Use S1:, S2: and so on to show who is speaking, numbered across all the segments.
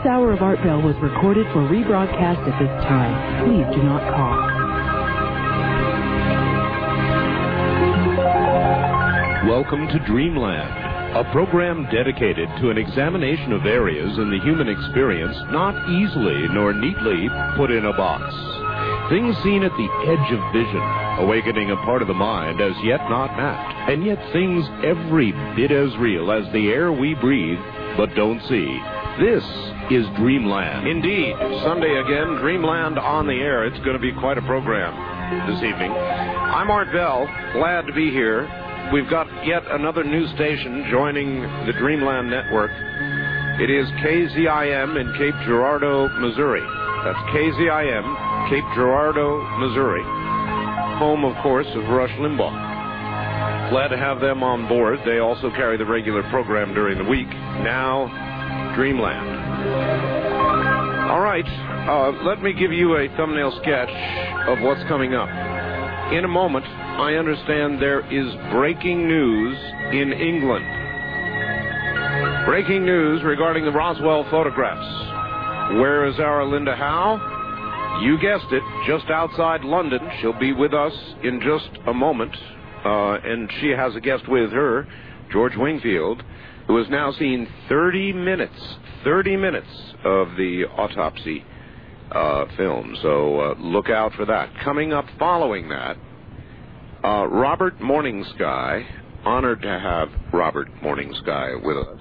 S1: This hour of Art Bell was recorded for rebroadcast at this time. Please do not call.
S2: Welcome to Dreamland, a program dedicated to an examination of areas in the human experience not easily nor neatly put in a box. Things seen at the edge of vision, awakening a part of the mind as yet not mapped, and yet things every bit as real as the air we breathe but don't see. This is Dreamland. Indeed, Sunday again, Dreamland on the air. It's going to be quite a program this evening. I'm Art Bell, glad to be here. We've got yet another new station joining the Dreamland network. It is KZIM in Cape Girardeau, Missouri. That's KZIM, Cape Girardeau, Missouri. Home, of course, of Rush Limbaugh. Glad to have them on board. They also carry the regular program during the week. Now, Dreamland. All right, uh, let me give you a thumbnail sketch of what's coming up. In a moment, I understand there is breaking news in England. Breaking news regarding the Roswell photographs. Where is our Linda Howe? You guessed it, just outside London. She'll be with us in just a moment. Uh, and she has a guest with her, George Wingfield, who has now seen 30 minutes, 30 minutes of the autopsy uh, film. So uh, look out for that. Coming up following that, uh, Robert Morningsky. Honored to have Robert Morningsky with us.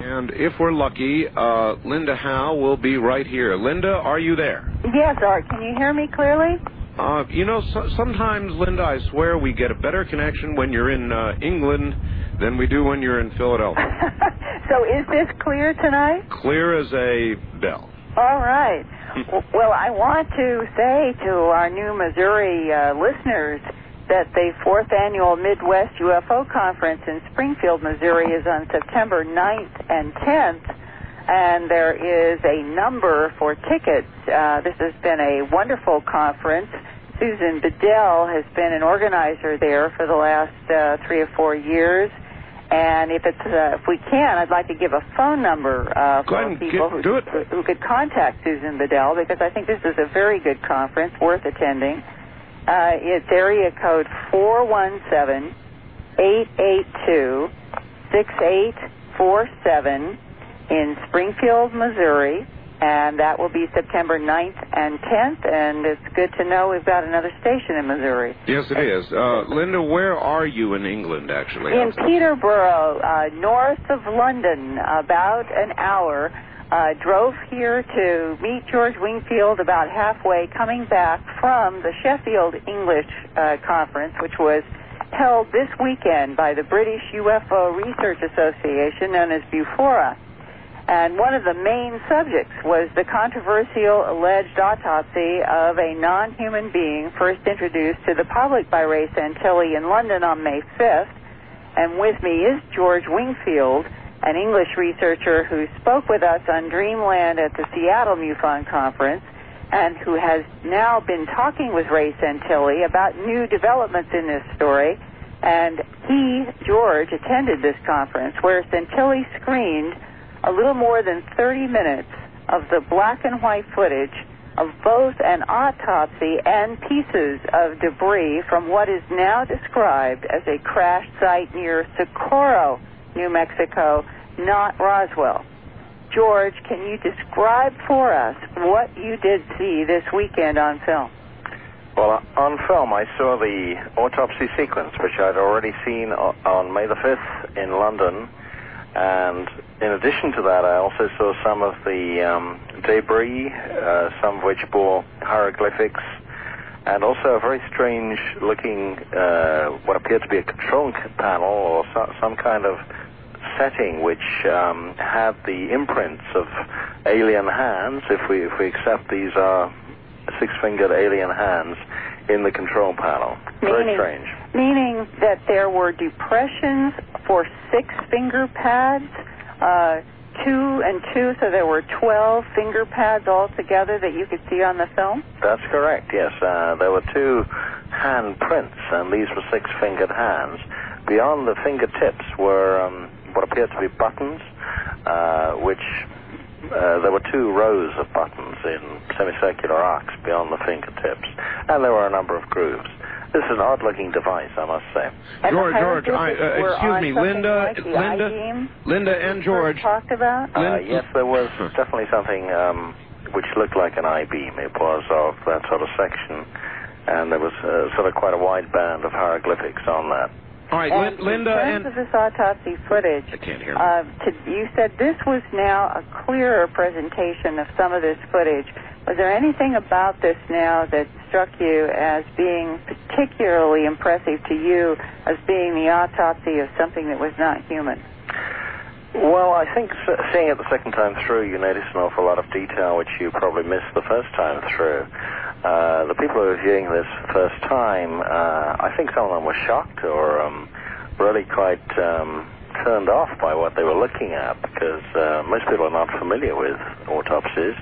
S2: And if we're lucky, uh, Linda Howe will be right here. Linda, are you there?
S3: Yes, Art. Can you hear me clearly?
S2: Uh, you know, so, sometimes, Linda, I swear we get a better connection when you're in uh, England than we do when you're in Philadelphia.
S3: so is this clear tonight?
S2: Clear as a bell.
S3: All right. well, I want to say to our new Missouri uh, listeners that the fourth annual Midwest UFO Conference in Springfield, Missouri is on September 9th and 10th, and there is a number for tickets. Uh, this has been a wonderful conference. Susan Bedell has been an organizer there for the last uh, three or four years. And if it's uh, if we can, I'd like to give a phone number uh, for people
S2: get,
S3: who, who could contact Susan Bedell because I think this is a very good conference, worth attending. Uh, it's area code 417 882 6847 in Springfield, Missouri. And that will be September 9th and 10th. And it's good to know we've got another station in Missouri.
S2: Yes, it is. Uh, Linda, where are you in England, actually?
S3: In Peterborough, uh, north of London, about an hour. Uh, drove here to meet George Wingfield about halfway, coming back from the Sheffield English uh, Conference, which was held this weekend by the British UFO Research Association, known as Bufora. And one of the main subjects was the controversial alleged autopsy of a non human being first introduced to the public by Ray Santilli in London on May 5th. And with me is George Wingfield an English researcher who spoke with us on Dreamland at the Seattle MUFON conference and who has now been talking with Ray Santilli about new developments in this story. And he, George, attended this conference where Santilli screened a little more than 30 minutes of the black and white footage of both an autopsy and pieces of debris from what is now described as a crash site near Socorro, New Mexico, not Roswell. George, can you describe for us what you did see this weekend on film?
S4: Well, on film, I saw the autopsy sequence, which I'd already seen on May the 5th in London. And in addition to that, I also saw some of the um, debris, uh, some of which bore hieroglyphics, and also a very strange looking, uh, what appeared to be a control panel or so, some kind of setting which um, had the imprints of alien hands, if we, if we accept these are six-fingered alien hands in the control panel. Very strange.
S3: Meaning that there were depressions for six finger pads, uh, two and two, so there were 12 finger pads altogether that you could see on the film?
S4: That's correct, yes. Uh, there were two hand prints, and these were six fingered hands. Beyond the fingertips were um, what appeared to be buttons, uh, which uh, there were two rows of buttons in semicircular arcs beyond the fingertips, and there were a number of grooves. This is an odd-looking device, I must say.
S3: And
S2: George, George, I, uh, excuse me, Linda,
S3: like
S2: Linda, Linda, and George.
S3: talked about.
S4: Uh, yes, there was definitely something um, which looked like an I-beam. It was of that sort of section, and there was uh, sort of quite a wide band of hieroglyphics on that.
S2: All right,
S3: And
S2: Lin- Linda
S3: in terms
S2: and
S3: of this autopsy footage,
S2: I can't hear.
S3: uh, to, you said this was now a clearer presentation of some of this footage. Was there anything about this now that struck you as being particularly impressive to you as being the autopsy of something that was not human?
S4: Well, I think seeing it the second time through, you notice an awful lot of detail which you probably missed the first time through. Uh, the people who are viewing this first time, uh, I think some of them were shocked or um, really quite um, turned off by what they were looking at because uh, most people are not familiar with autopsies.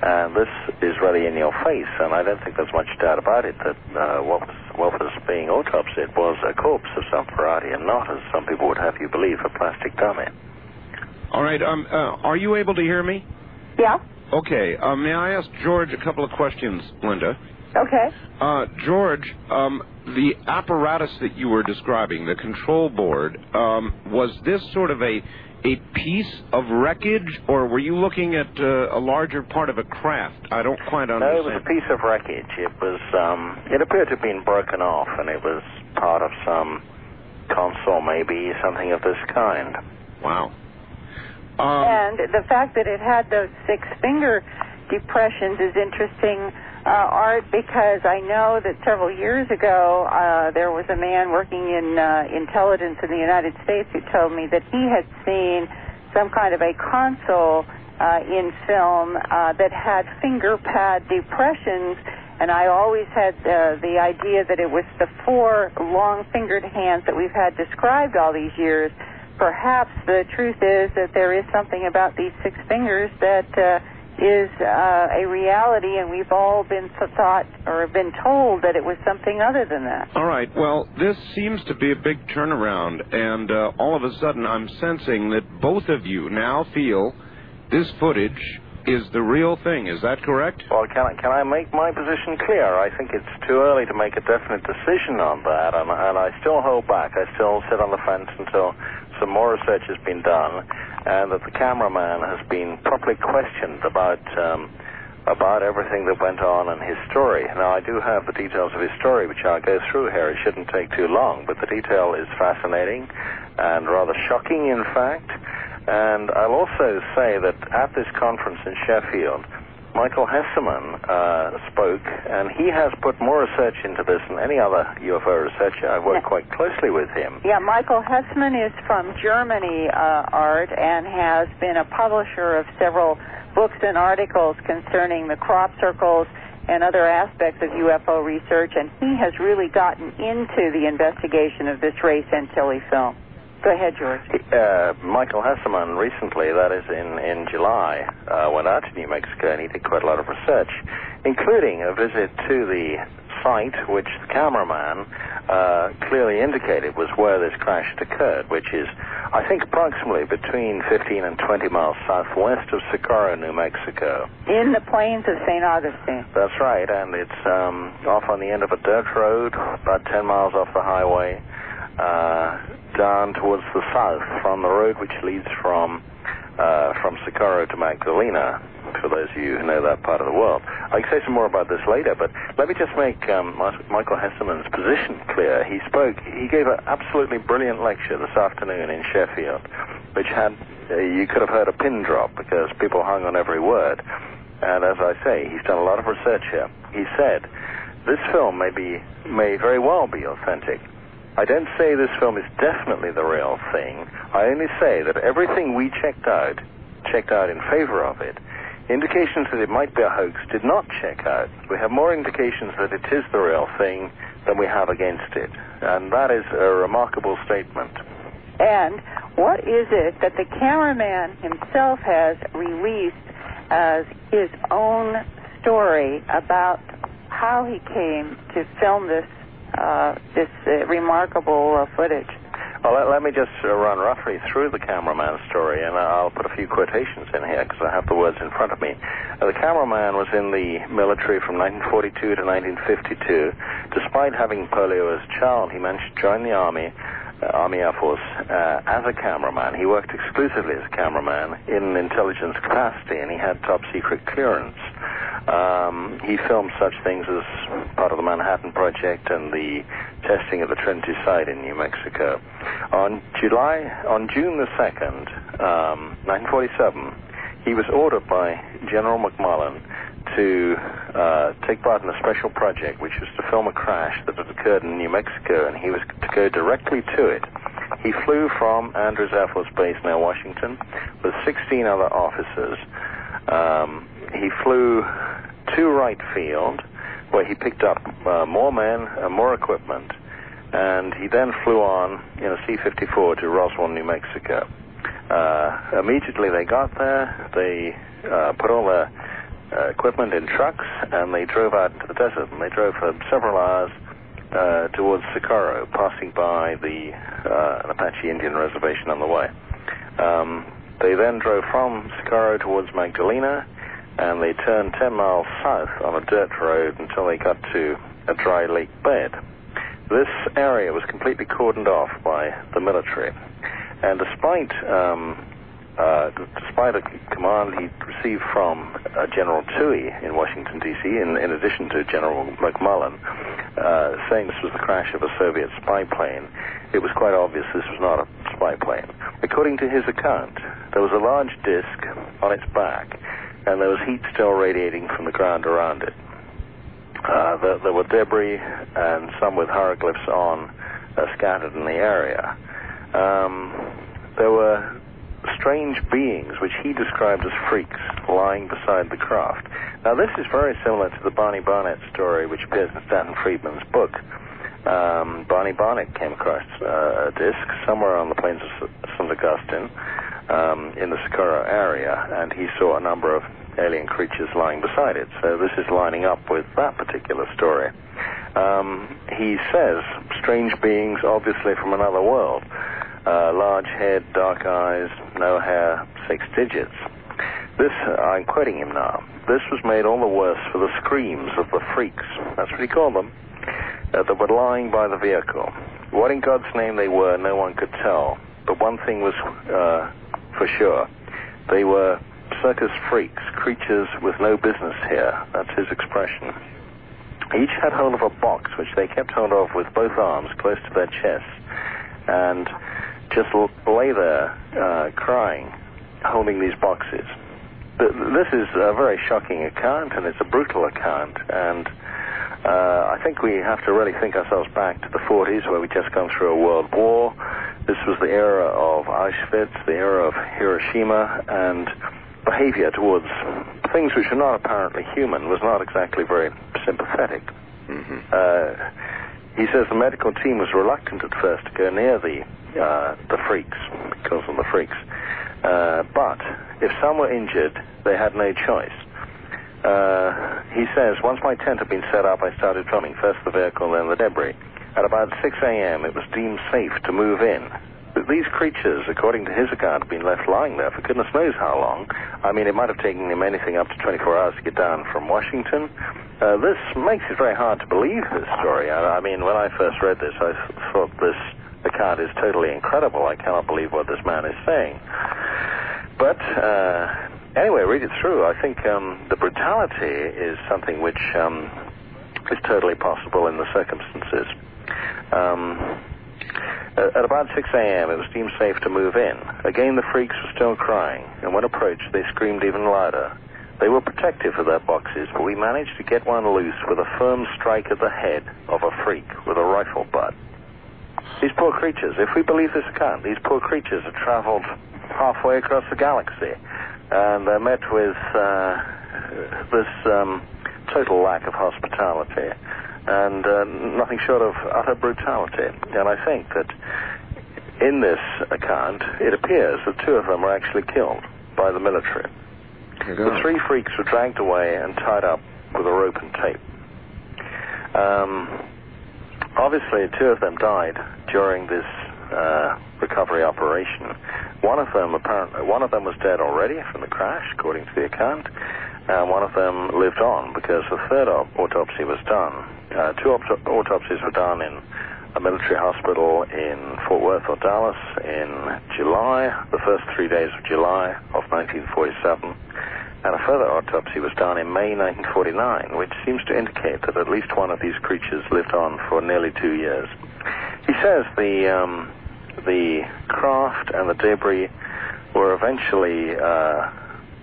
S4: And this is really in your face, and I don't think there's much doubt about it that uh, what, was, what was being autopsied was a corpse of some variety and not, as some people would have you believe, a plastic dummy.
S2: All right, um, uh, are you able to hear me?
S3: Yeah.
S2: Okay, uh, may I ask George a couple of questions, Linda?
S3: Okay.
S2: Uh, George, um, the apparatus that you were describing, the control board, um, was this sort of a a piece of wreckage, or were you looking at uh, a larger part of a craft? I don't quite understand.
S4: No, it was a piece of wreckage. It was, um, it appeared to have been broken off, and it was part of some console, maybe something of this kind.
S2: Wow. Um,
S3: And the fact that it had those six finger depressions is interesting, uh, Art, because I know that several years ago uh, there was a man working in uh, intelligence in the United States who told me that he had seen some kind of a console uh, in film uh, that had finger pad depressions. And I always had uh, the idea that it was the four long fingered hands that we've had described all these years perhaps the truth is that there is something about these six fingers that uh, is uh, a reality, and we've all been thought or been told that it was something other than that.
S2: All right. Well, this seems to be a big turnaround, and uh, all of a sudden, I'm sensing that both of you now feel this footage is the real thing. Is that correct?
S4: Well, can I, can I make my position clear? I think it's too early to make a definite decision on that, and, and I still hold back. I still sit on the fence until some more research has been done, and that the cameraman has been properly questioned about um, about everything that went on in his story. Now, I do have the details of his story, which I'll go through here. It shouldn't take too long, but the detail is fascinating and rather shocking, in fact. And I'll also say that at this conference in Sheffield, Michael Hesemann uh, spoke, and he has put more research into this than any other UFO researcher. I've worked quite closely with him.
S3: Yeah, Michael Hesemann is from Germany, uh, Art, and has been a publisher of several books and articles concerning the crop circles and other aspects of UFO research, and he has really gotten into the investigation of this Ray Santilli film. Go ahead, George.
S4: Uh, Michael Hesemann recently, that is in, in July, uh, went out to New Mexico and he did quite a lot of research, including a visit to the site which the cameraman uh, clearly indicated was where this crash had occurred, which is, I think, approximately between 15 and 20 miles southwest of Socorro, New Mexico.
S3: In the plains of St. Augustine.
S4: That's right, and it's um, off on the end of a dirt road, about 10 miles off the highway, uh, down towards the south from the road which leads from uh, from Socorro to Magdalena, for those of you who know that part of the world. I can say some more about this later, but let me just make um, Michael Hesemann's position clear. He spoke, he gave an absolutely brilliant lecture this afternoon in Sheffield, which had, uh, you could have heard a pin drop because people hung on every word. And as I say, he's done a lot of research here. He said, this film may be, may very well be authentic. I don't say this film is definitely the real thing. I only say that everything we checked out, checked out in favor of it. Indications that it might be a hoax did not check out. We have more indications that it is the real thing than we have against it. And that is a remarkable statement.
S3: And what is it that the cameraman himself has released as his own story about how he came to film this this uh, remarkable uh, footage?
S4: Well, let, me just uh, run roughly through the cameraman story, and I'll put a few quotations in here because I have the words in front of me. Uh, the cameraman was in the military from 1942 to 1952. Despite having polio as a child, he managed to join the army uh, Army Air Force uh, as a cameraman. He worked exclusively as a cameraman in intelligence capacity, and he had top secret clearance. Um, he filmed such things as part of the Manhattan Project and the testing of the Trinity site in New Mexico. On July, on June the second, um, 1947, he was ordered by General McMullen to uh, take part in a special project, which was to film a crash that had occurred in New Mexico, and he was to go directly to it. He flew from Andrews Air Force Base near Washington with 16 other officers. Um, he flew to Wright Field, where he picked up uh, more men and more equipment, and he then flew on in a C-54 to Roswell, New Mexico. Uh, immediately they got there, they uh, put all their uh, equipment in trucks, and they drove out into the desert. And they drove for several hours uh, towards Socorro, passing by the uh, Apache Indian reservation on the way. Um, they then drove from Socorro towards Magdalena, and they turned 10 miles south on a dirt road until they got to a dry lake bed. This area was completely cordoned off by the military. And despite um, uh, despite a command he received from uh, General Toohey in Washington, D.C., in, in, addition to General McMullen, uh, saying this was the crash of a Soviet spy plane, it was quite obvious this was not a spy plane. According to his account, there was a large disk on its back, and there was heat still radiating from the ground around it. Uh, there, there, were debris and some with hieroglyphs on uh, scattered in the area. Um, there were strange beings, which he described as freaks, lying beside the craft. Now, this is very similar to the Barney Barnett story, which appears in Stanton Friedman's book. Um, Barney Barnett came across uh, a disc somewhere on the plains of St. Augustine um, in the Socorro area, and he saw a number of alien creatures lying beside it. So this is lining up with that particular story. Um, he says strange beings, obviously from another world. Uh, large head, dark eyes, no hair, six digits. This, uh, I'm quoting him now, this was made all the worse for the screams of the freaks, that's what he called them, uh, that were lying by the vehicle. What in God's name they were, no one could tell. But one thing was uh, for sure. They were circus freaks, creatures with no business here. That's his expression. Each had hold of a box, which they kept hold of with both arms close to their chests. And just lay there uh, crying, holding these boxes. This is a very shocking account, and it's a brutal account, and uh, I think we have to really think ourselves back to the 40s, where we just gone through a world war. This was the era of Auschwitz, the era of Hiroshima, and behavior towards things which are not apparently human was not exactly very sympathetic. Mm-hmm. Uh, he says the medical team was reluctant at first to go near the uh, the freaks, because of the freaks. Uh, but if some were injured, they had no choice. Uh, he says, once my tent had been set up, I started filming first the vehicle, then the debris. At about 6 a.m., it was deemed safe to move in. These creatures, according to his account, have been left lying there for goodness knows how long. I mean, it might have taken him anything up to 24 hours to get down from Washington. Uh, this makes it very hard to believe this story. I, I mean, when I first read this, I thought this account is totally incredible. I cannot believe what this man is saying. But uh, anyway, read it through. I think um, the brutality is something which um, is totally possible in the circumstances. Um, at about 6 a.m., it was deemed safe to move in. Again, the freaks were still crying, and when approached, they screamed even louder. They were protective of their boxes, but we managed to get one loose with a firm strike at the head of a freak with a rifle butt. These poor creatures, if we believe this account, these poor creatures have traveled halfway across the galaxy and they're met with uh, this um, total lack of hospitality and uh, nothing short of utter brutality. And I think that in this account, it appears that two of them were actually killed by the military. The three freaks were dragged away and tied up with a rope and tape. Um, obviously, two of them died during this uh, recovery operation. One of them apparently, one of them was dead already from the crash, according to the account, one of them lived on because the third autopsy was done. Uh, two autopsies were done in a military hospital in Fort Worth or Dallas in July, the first three days of July of 1947 and a further autopsy was done in May 1949, which seems to indicate that at least one of these creatures lived on for nearly two years. He says the um, the craft and the debris were eventually uh,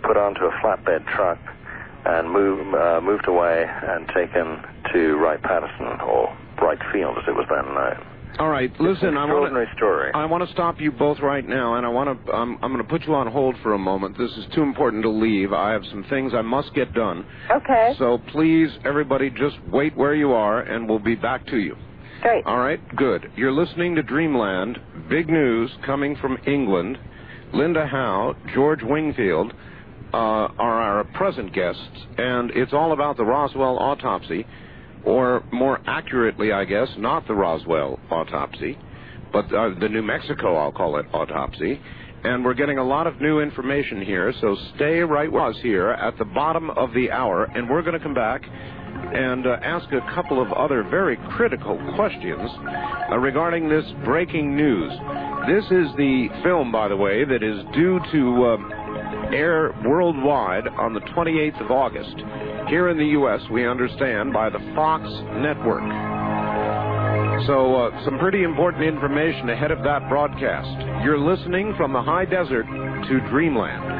S4: put onto a flatbed truck and move, uh, moved away and taken to Wright Patterson or Wright Field, as it was then known.
S2: All right, listen.
S4: I want to
S2: story. I want to stop you both right now, and I want to. I'm, I'm going to put you on hold for a moment. This is too important to leave. I have some things I must get done.
S3: Okay.
S2: So please, everybody, just wait where you are, and we'll be back to you.
S3: Great.
S2: All right. Good. You're listening to Dreamland. Big news coming from England. Linda Howe, George Wingfield uh, are our present guests, and it's all about the Roswell autopsy or more accurately, I guess, not the Roswell autopsy, but uh, the New Mexico, I'll call it, autopsy. And we're getting a lot of new information here, so stay right with us here at the bottom of the hour, and we're going to come back and uh, ask a couple of other very critical questions uh, regarding this breaking news. This is the film, by the way, that is due to uh, air worldwide on the 28th of August here in the U.S., we understand, by the Fox network. So, uh, some pretty important information ahead of that broadcast. You're listening from the high desert to Dreamland.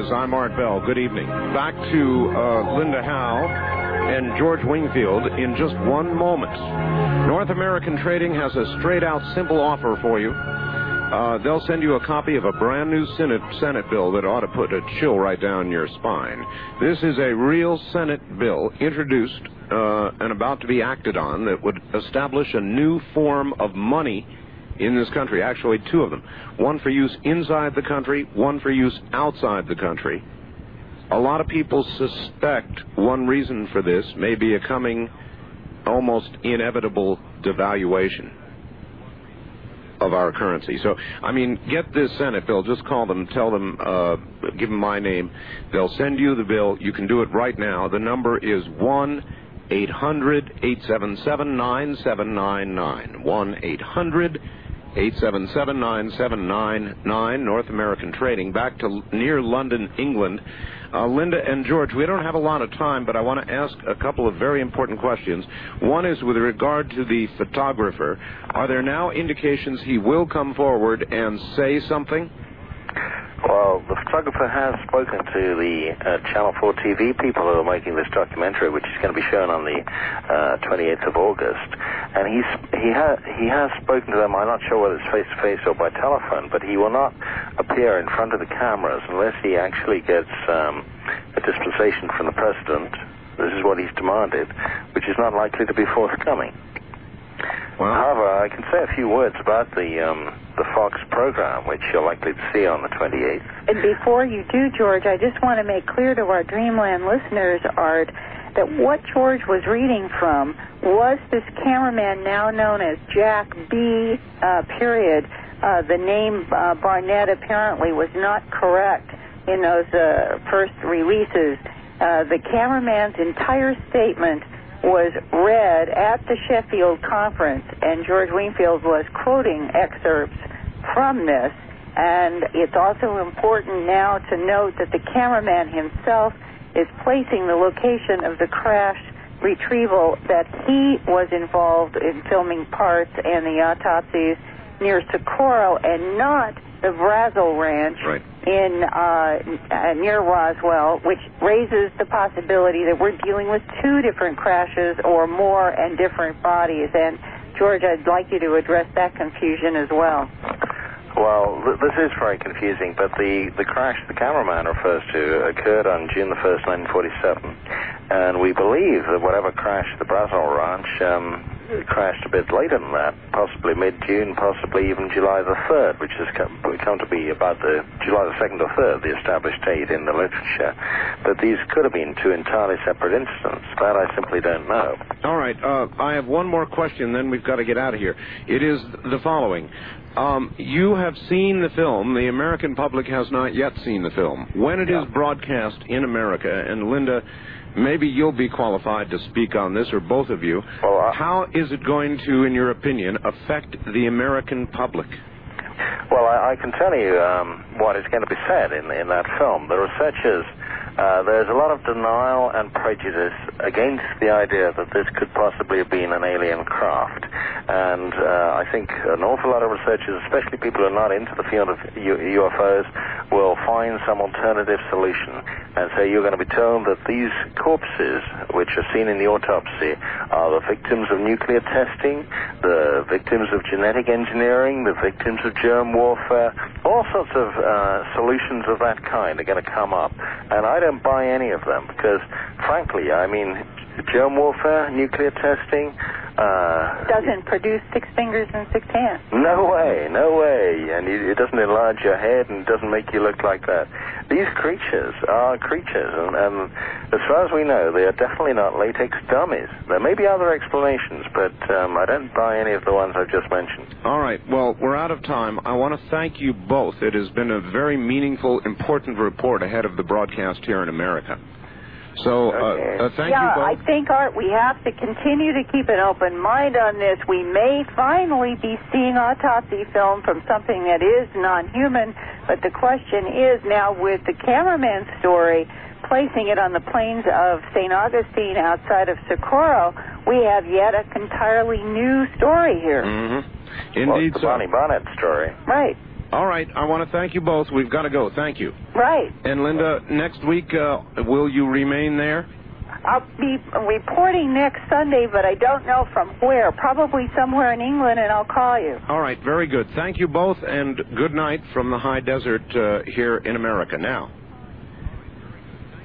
S2: Is. I'm Art Bell. Good evening. Back to uh, Linda Howe and George Wingfield in just one moment. North American Trading has a straight out simple offer for you. Uh, they'll send you a copy of a brand new Senate, Senate bill that ought to put a chill right down your spine. This is a real Senate bill introduced uh, and about to be acted on that would establish a new form of money in this country, actually two of them. One for use inside the country, one for use outside the country. A lot of people suspect one reason for this may be a coming almost inevitable devaluation of our currency. So, I mean, get this Senate bill. Just call them, tell them, uh, give them my name. They'll send you the bill. You can do it right now. The number is 1 800 877 9799. 1 800 877-9799, North American Trading, back to near London, England. Uh, Linda and George, we don't have a lot of time, but I want to ask a couple of very important questions. One is with regard to the photographer. Are there now indications he will come forward and say something?
S4: Well, the photographer has spoken to the uh, Channel 4 TV people who are making this documentary, which is going to be shown on the uh, 28th of August. And he's, he, ha- he has spoken to them. I'm not sure whether it's face to face or by telephone, but he will not appear in front of the cameras unless he actually gets um, a dispensation from the president. This is what he's demanded, which is not likely to be forthcoming. Well, However, I can say a few words about the um, the Fox program, which you're likely to see on the 28th.
S3: And before you do, George, I just want to make clear to our Dreamland listeners, Art, that what George was reading from was this cameraman now known as Jack B. Uh, period. Uh, the name uh, Barnett apparently was not correct in those uh, first releases. Uh, the cameraman's entire statement was read at the Sheffield conference, and George Wingfield was quoting excerpts from this. And it's also important now to note that the cameraman himself is placing the location of the crash retrieval that he was involved in filming parts and the autopsies near Socorro and not the Brazel Ranch
S2: right.
S3: in uh, uh, near Roswell, which raises the possibility that we're dealing with two different crashes or more and different bodies. And George, I'd like you to address that confusion as well.
S4: Well, this is very confusing, but the, the crash the cameraman refers to occurred on June the 1st, 1947. And we believe that whatever crashed the Brazel Ranch um, crashed a bit later than that, possibly mid-June, possibly even July the 3rd, which has come, come to be about the July the 2nd or 3rd, the established date in the literature. But these could have been two entirely separate incidents. That I simply don't know.
S2: All right. Uh, I have one more question, then we've got to get out of here. It is the following. Um, you have seen the film. The American public has not yet seen the film. When it is broadcast in America, and Linda, maybe you'll be qualified to speak on this, or both of you.
S4: Well, I-
S2: How is it going to, in your opinion, affect the American public?
S4: Well, I, I can tell you um, what is going to be said in, in that film. The researchers, uh, there's a lot of denial and prejudice against the idea that this could possibly have been an alien craft. And uh, I think an awful lot of researchers, especially people who are not into the field of U- UFOs, will find some alternative solution. And so you're going to be told that these corpses, which are seen in the autopsy, are the victims of nuclear testing, the victims of genetic engineering, the victims of germ warfare, all sorts of uh, solutions of that kind are going to come up. And I don't buy any of them because, frankly, I mean, germ warfare, nuclear testing, uh,
S3: Doesn't produce six fingers and six hands.
S4: no way, no way. And it it doesn't enlarge your head and doesn't make you look like that. These creatures are creatures, and, and as far as we know, they are definitely not latex dummies. There may be other explanations, but um, I don't buy any of the ones I've just mentioned.
S2: All right. Well, we're out of time. I want to thank you both. It has been a very meaningful, important report ahead of the broadcast here in America. So, uh,
S4: Okay.
S2: uh, thank
S3: yeah,
S2: you
S3: I think, Art, we have to continue to keep an open mind on this. We may finally be seeing autopsy film from something that is non-human, but the question is now with the cameraman story, placing it on the plains of St. Augustine outside of Socorro, we have yet an entirely new story here.
S2: hmm
S4: Well,
S2: Indeed,
S4: the
S2: so.
S4: Barney Barnett story.
S3: Right,
S2: All right. I want to thank you both. We've got to go. Thank you.
S3: right.
S2: And Linda, next week, uh, will you remain there?
S3: I'll be reporting next Sunday, but I don't know from where. Probably somewhere in England, and I'll call you.
S2: All right. Very good. Thank you both, and good night from the high desert uh, here in America. Now,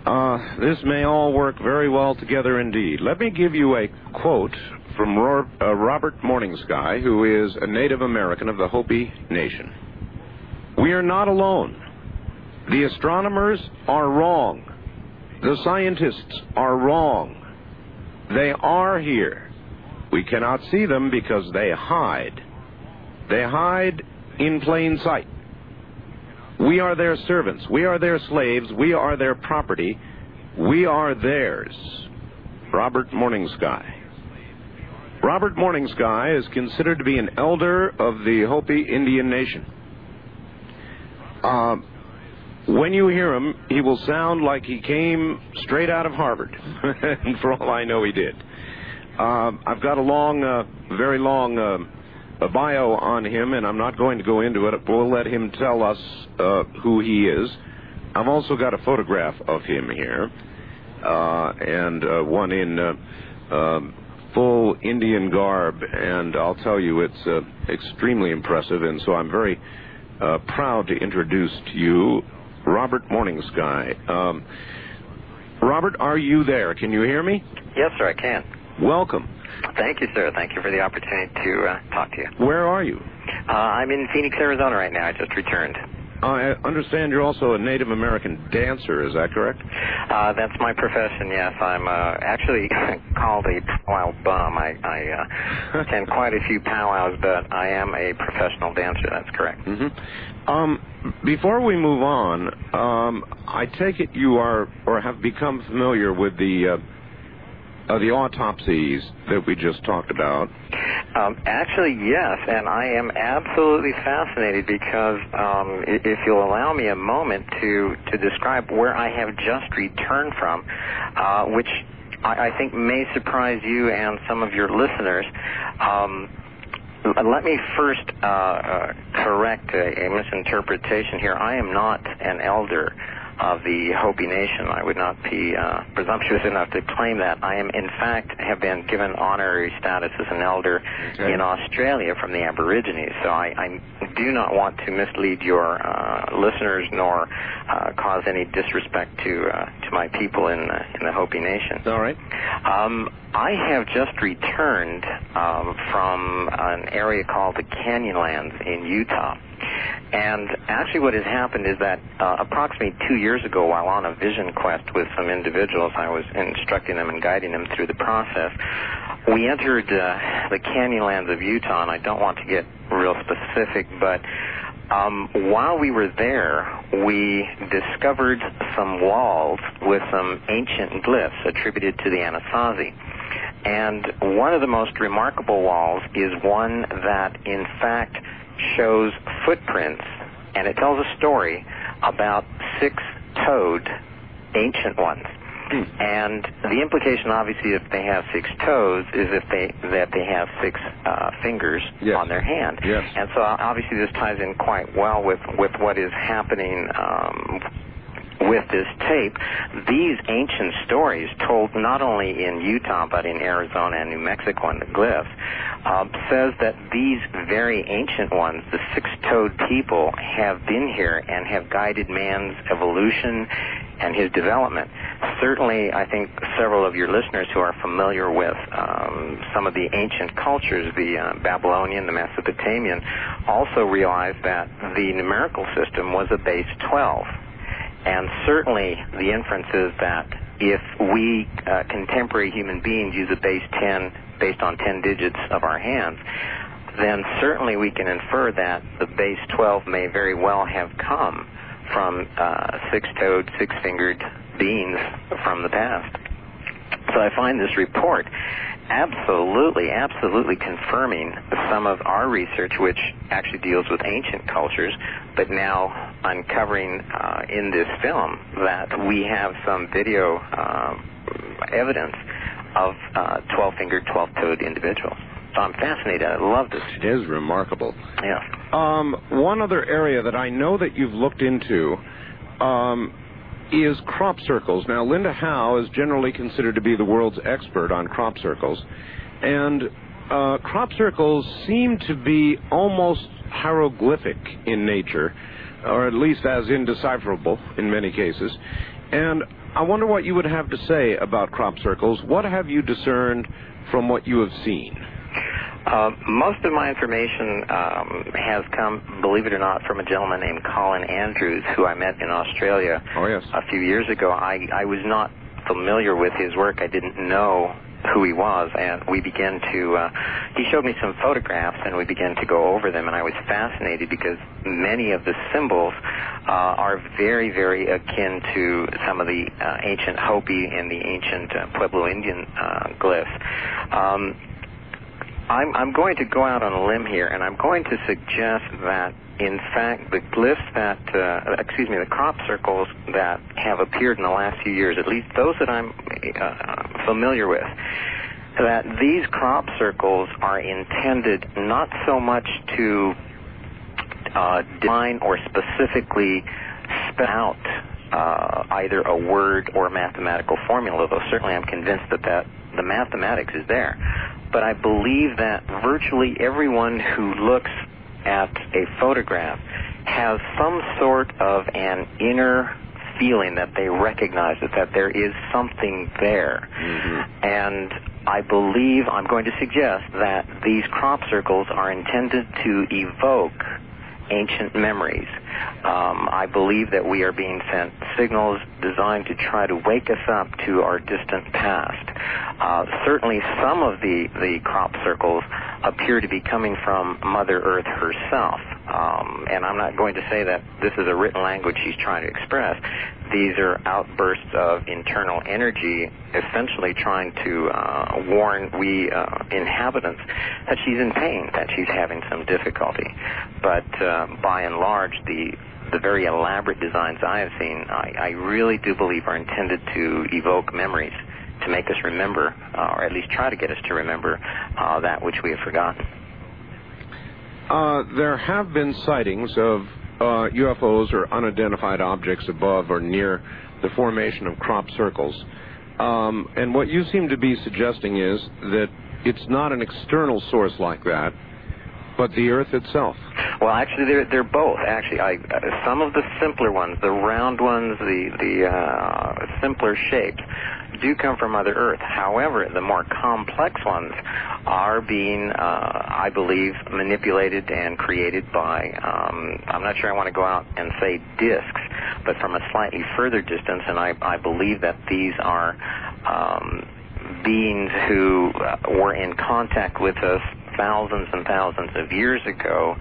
S2: uh, this may all work very well together indeed. Let me give you a quote from Ro- uh, Robert Morningsky, who is a Native American of the Hopi Nation. We are not alone. The astronomers are wrong. The scientists are wrong. They are here. We cannot see them because they hide. They hide in plain sight. We are their servants. We are their slaves. We are their property. We are theirs. Robert Morningsky. Robert Morningsky is considered to be an elder of the Hopi Indian Nation. Uh, when you hear him, he will sound like he came straight out of Harvard. and for all I know, he did. Uh, I've got a long, uh, very long uh, bio on him, and I'm not going to go into it. But we'll let him tell us uh, who he is. I've also got a photograph of him here, uh, and one in um, full Indian garb, and I'll tell you, it's extremely impressive, and so I'm very uh, proud to introduce to you Robert Morningsky. Um, Robert, are you there? Can you hear me?
S5: Yes, sir, I can.
S2: Welcome.
S5: Thank you, sir. Thank you for the opportunity to uh, talk to you.
S2: Where are you?
S5: Uh, I'm in Phoenix, Arizona right now. I just returned.
S2: I understand you're also a Native American dancer, is that correct?
S5: Uh, that's my profession, yes. I'm uh, actually called a powwow bum. I, I uh, attend quite a few powwows, but I am a professional dancer. That's correct.
S2: hmm Um, before we move on, um, I take it you are or have become familiar with the uh, uh, the autopsies that we just talked about.
S5: Um, actually, yes, and I am absolutely fascinated because um, if you'll allow me a moment to to describe where I have just returned from, uh, which I, I think may surprise you and some of your listeners. Um, let me first uh, uh, correct a, a misinterpretation here. I am not an elder. Of the Hopi Nation. I would not be uh, presumptuous enough to claim that. I am, in fact, have been given honorary status as an elder
S2: Okay.
S5: in Australia from the Aborigines. So I, I do not want to mislead your uh, listeners nor uh, cause any disrespect to uh, to my people in uh, in the Hopi Nation.
S2: All right.
S5: Um, I have just returned um, from an area called the Canyonlands in Utah. And actually, what has happened is that uh, approximately two years ago, while on a vision quest with some individuals, I was instructing them and guiding them through the process. We entered uh, the Canyonlands of Utah, and I don't want to get real specific, but um, while we were there, we discovered some walls with some ancient glyphs attributed to the Anasazi. And one of the most remarkable walls is one that, in fact, shows footprints, and it tells a story about six-toed ancient ones. And the implication, obviously, if they have six toes, is if they that they have six uh, fingers
S2: Yes.
S5: on their hand.
S2: Yes.
S5: And so, obviously, this ties in quite well with with what is happening um, with this tape. These ancient stories, told not only in Utah but in Arizona and New Mexico and the glyphs, um, says that these very ancient ones, the six-toed people, have been here and have guided man's evolution and his development. Certainly, I think several of your listeners who are familiar with um, some of the ancient cultures, the uh, Babylonian, the Mesopotamian, also realize that the numerical system was a base 12. And certainly the inference is that if we uh, contemporary human beings use a base 10 based on 10 digits of our hands, then certainly we can infer that the base 12 may very well have come from uh, six-toed, six-fingered beings from the past. So I find this report absolutely, absolutely confirming some of our research, which actually deals with ancient cultures, but now uncovering uh, in this film that we have some video um, evidence of uh, 12-fingered, 12-toed individuals. So I'm fascinated. I love this.
S2: It is remarkable.
S5: Yeah.
S2: Um, one other area that I know that you've looked into um, is crop circles. Now, Linda Howe is generally considered to be the world's expert on crop circles, and uh, crop circles seem to be almost hieroglyphic in nature, or at least as indecipherable in many cases. And I wonder what you would have to say about crop circles. What have you discerned from what you have seen?
S5: Uh, most of my information um, has come, believe it or not, from a gentleman named Colin Andrews, who I met in Australia
S2: Oh, yes.
S5: a few years ago. I, I was not familiar with his work. I didn't know who he was, and we began to. Uh, he showed me some photographs, and we began to go over them, and I was fascinated because many of the symbols uh, are very, very akin to some of the uh, ancient Hopi and the ancient uh, Pueblo Indian uh, glyphs. Um, I'm, I'm going to go out on a limb here, and I'm going to suggest that, in fact, the glyphs that, uh, excuse me, the crop circles that have appeared in the last few years, at least those that I'm uh, familiar with, that these crop circles are intended not so much to uh, define or specifically spell out uh, either a word or a mathematical formula, though certainly I'm convinced that, that the mathematics is there. But I believe that virtually everyone who looks at a photograph has some sort of an inner feeling that they recognize it, that there is something there. Mm-hmm. And I believe, I'm going to suggest that these crop circles are intended to evoke ancient memories. Um, I believe that we are being sent signals designed to try to wake us up to our distant past. Uh, certainly, some of the, the crop circles appear to be coming from Mother Earth herself. Um, and I'm not going to say that this is a written language she's trying to express. These are outbursts of internal energy, essentially trying to uh, warn we uh, inhabitants that she's in pain, that she's having some difficulty. But uh, by and large, the the very elaborate designs I have seen, I, I really do believe are intended to evoke memories, to make us remember, uh, or at least try to get us to remember uh, that which we have forgotten.
S2: Uh, there have been sightings of uh, UFOs or unidentified objects above or near the formation of crop circles. Um, and what you seem to be suggesting is that it's not an external source like that, but the Earth itself.
S5: Well, actually, they're they're both. Actually, I some of the simpler ones, the round ones, the the uh, simpler shapes, do come from Mother Earth. However, the more complex ones are being, uh, I believe, manipulated and created by. Um, I'm not sure I want to go out and say discs, but from a slightly further distance, and I I believe that these are. Um, beings who uh, were in contact with us thousands and thousands of years ago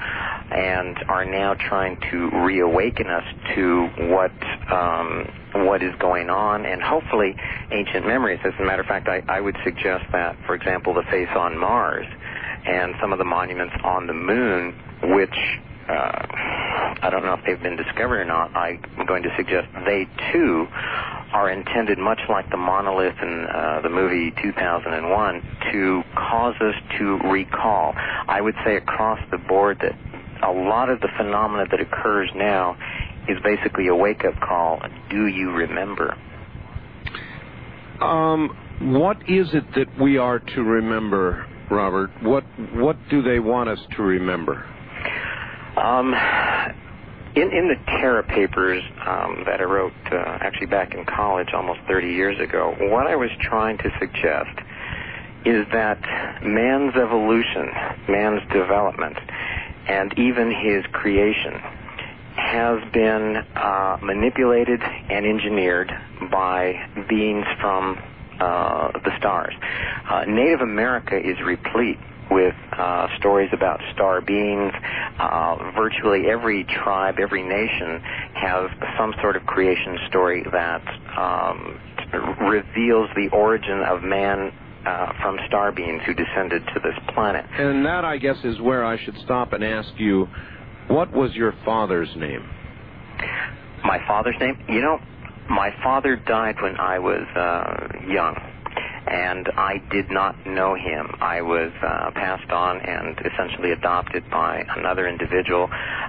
S5: and are now trying to reawaken us to what um, what is going on and hopefully ancient memories. As a matter of fact, I, I would suggest that, for example, the face on Mars and some of the monuments on the moon, which I don't know if they've been discovered or not. I'm going to suggest they too are intended, much like the monolith in uh, the movie 2001, to cause us to recall. I would say across the board that a lot of the phenomena that occurs now is basically a wake-up call. Do you remember?
S2: Um, what is it that we are to remember, Robert? What what do they want us to remember?
S5: Um, in, in the Terra papers um, that I wrote uh, actually back in college almost 30 years ago, what I was trying to suggest is that man's evolution, man's development, and even his creation has been uh, manipulated and engineered by beings from uh, the stars. Uh, Native America is replete with uh, stories about star beings. Uh, virtually every tribe, every nation has some sort of creation story that um, reveals the origin of man uh, from star beings who descended to this planet.
S2: And that, I guess, is where I should stop and ask you, what was your father's name?
S5: My father's name? You know, my father died when I was uh, young and I did not know him. I was uh, passed on and essentially adopted by another individual.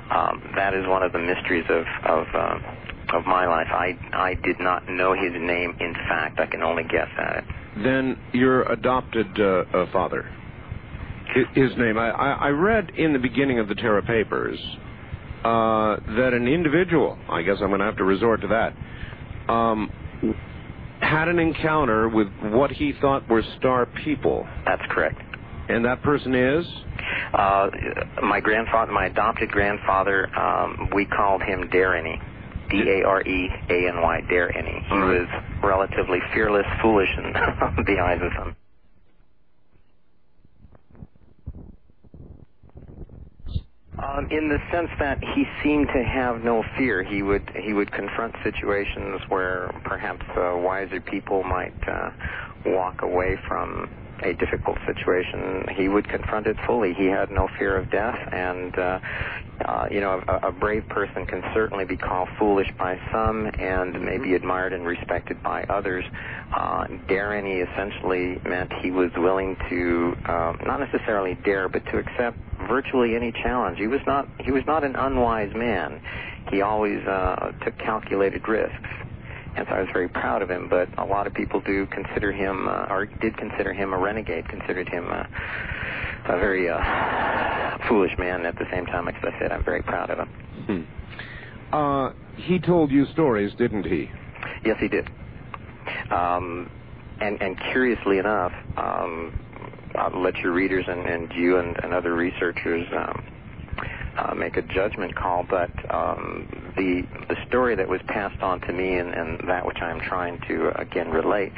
S5: Um, that is one of the mysteries of of, uh, of my life. I I did not know his name. In fact, I can only guess at it.
S2: Then your adopted uh, uh, father, his name. I, I read in the beginning of the Terra Papers uh, that an individual. I guess I'm going to have to resort to that. Um, had an encounter with what he thought were star people.
S5: That's correct.
S2: And that person is?
S5: Uh, my grandfather, my adopted grandfather, um, we called him Dareny. D-A-R-E-A-N-Y, Dareny. He
S2: Right.
S5: was relatively fearless, foolish in the eyes of some. Um, in the sense that he seemed to have no fear, he would he would confront situations where perhaps uh, wiser people might uh, walk away from a difficult situation. He would confront it fully. He had no fear of death, and uh, uh, you know, a, a brave person can certainly be called foolish by some, and maybe admired and respected by others. Uh, Dareny essentially meant he was willing to um, not necessarily dare, but to accept virtually any challenge. He was not he was not an unwise man. He always uh, took calculated risks, and so I was very proud of him. But a lot of people do consider him, uh, or did consider him a renegade, considered him uh, a very uh, foolish man. At the same time, as I said, I'm very proud of him.
S2: Hmm. Uh, he told you stories, didn't he?
S5: Yes, he did. Um, and, and curiously enough, um, I'll let your readers and, and you and, and other researchers um, uh, make a judgment call. But um, the the story that was passed on to me, and, and that which I'm trying to again relate,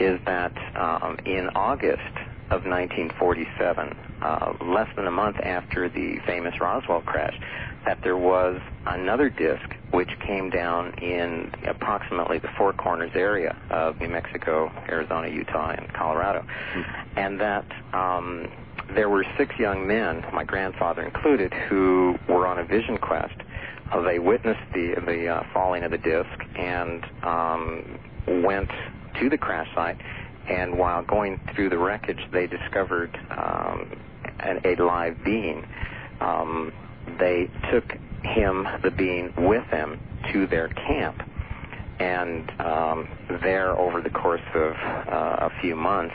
S5: is that um, in August of 1947, uh, less than a month after the famous Roswell crash, that there was another disk which came down in approximately the Four Corners area of New Mexico, Arizona, Utah, and Colorado, and that um, there were six young men, my grandfather included, who were on a vision quest. Uh, they witnessed the the uh, falling of the disk and um, went to the crash site. And while going through the wreckage, they discovered um, an, a live being. Um, they took him, the being, with them to their camp. And um, there, over the course of uh, a few months,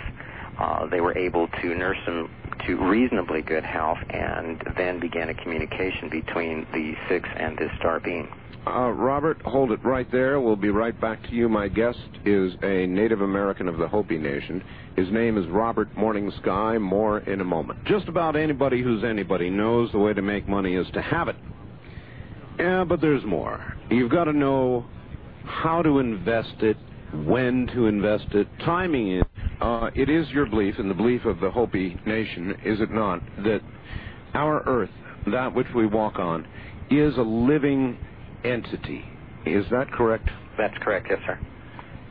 S5: uh, they were able to nurse him to reasonably good health and then began a communication between the six and this star being.
S2: Uh, Robert, hold it right there. We'll be right back to you. My guest is a Native American of the Hopi Nation. His name is Robert Morning Sky. More in a moment. Just about anybody who's anybody knows the way to make money is to have it. Yeah, but there's more. You've got to know how to invest it, when to invest it, timing it. Uh, it is your belief, and the belief of the Hopi Nation, is it not, that our Earth, that which we walk on, is a living entity. Is that correct?
S5: That's correct, yes, sir.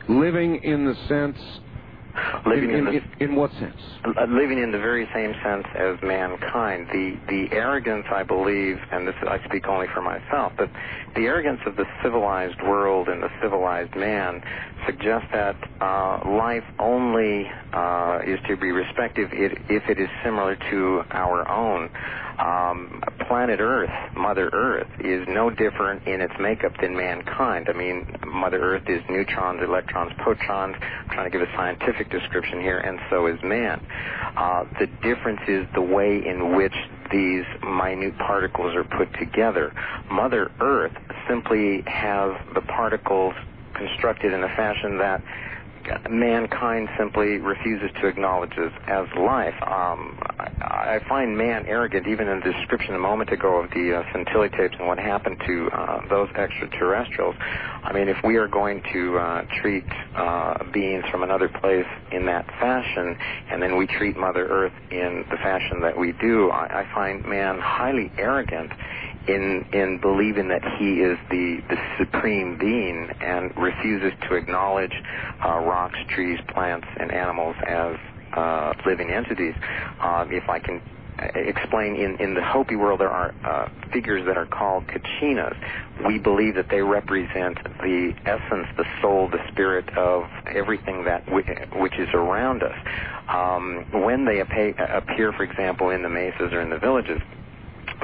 S2: Living in the sense.
S5: Living
S2: in,
S5: in, the,
S2: in what sense?
S5: uh, living in the very same sense as mankind. The the arrogance, I believe, and this I speak only for myself, but the arrogance of the civilized world and the civilized man suggests that uh, life only uh, is to be respected if, if it is similar to our own. Um, planet Earth, Mother Earth, is no different in its makeup than mankind. I mean, Mother Earth is neutrons, electrons, protons. I'm trying to give a scientific description here, and so is man. Uh, the difference is the way in which these minute particles are put together. Mother Earth simply has the particles constructed in a fashion that mankind simply refuses to acknowledge as, as life. Um, I, I find man arrogant, even in the description a moment ago of the uh, Santilli tapes and what happened to uh, those extraterrestrials. I mean, if we are going to uh, treat uh, beings from another place in that fashion, and then we treat Mother Earth in the fashion that we do, I, I find man highly arrogant in in believing that he is the the supreme being and refuses to acknowledge uh, rocks, trees, plants, and animals as uh, living entities. Um, if I can uh, explain, in in the Hopi world there are uh, figures that are called kachinas. We believe that they represent the essence, the soul, the spirit of everything that w- which is around us. Um, when they appear, for example, in the mesas or in the villages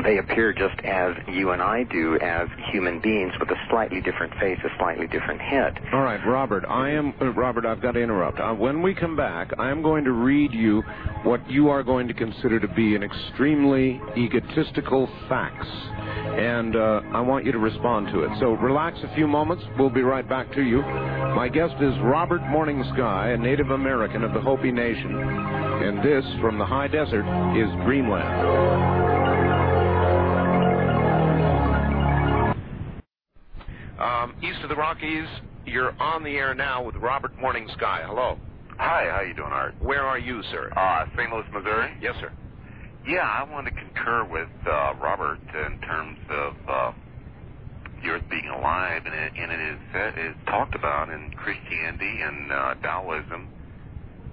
S5: they appear just as you and I do as human beings with a slightly different face, a slightly different head.
S2: All right, Robert, I am uh, Robert, I've got to interrupt. Uh, when we come back, I am going to read you what you are going to consider to be an extremely egotistical facts. And uh, I want you to respond to it. So relax a few moments. We'll be right back to you. My guest is Robert Morning Sky, a Native American of the Hopi Nation. And this, from the high desert, is Dreamland. East of the Rockies, you're on the air now with Robert Morning Sky. Hello.
S6: Hi, how you doing, Art?
S2: Where are you, sir?
S6: Uh, St. Louis, Missouri.
S2: Yes, sir.
S6: Yeah, I want to concur with uh, Robert in terms of uh, the Earth being alive, and it, and it is said, is talked about in Christianity and uh, Taoism.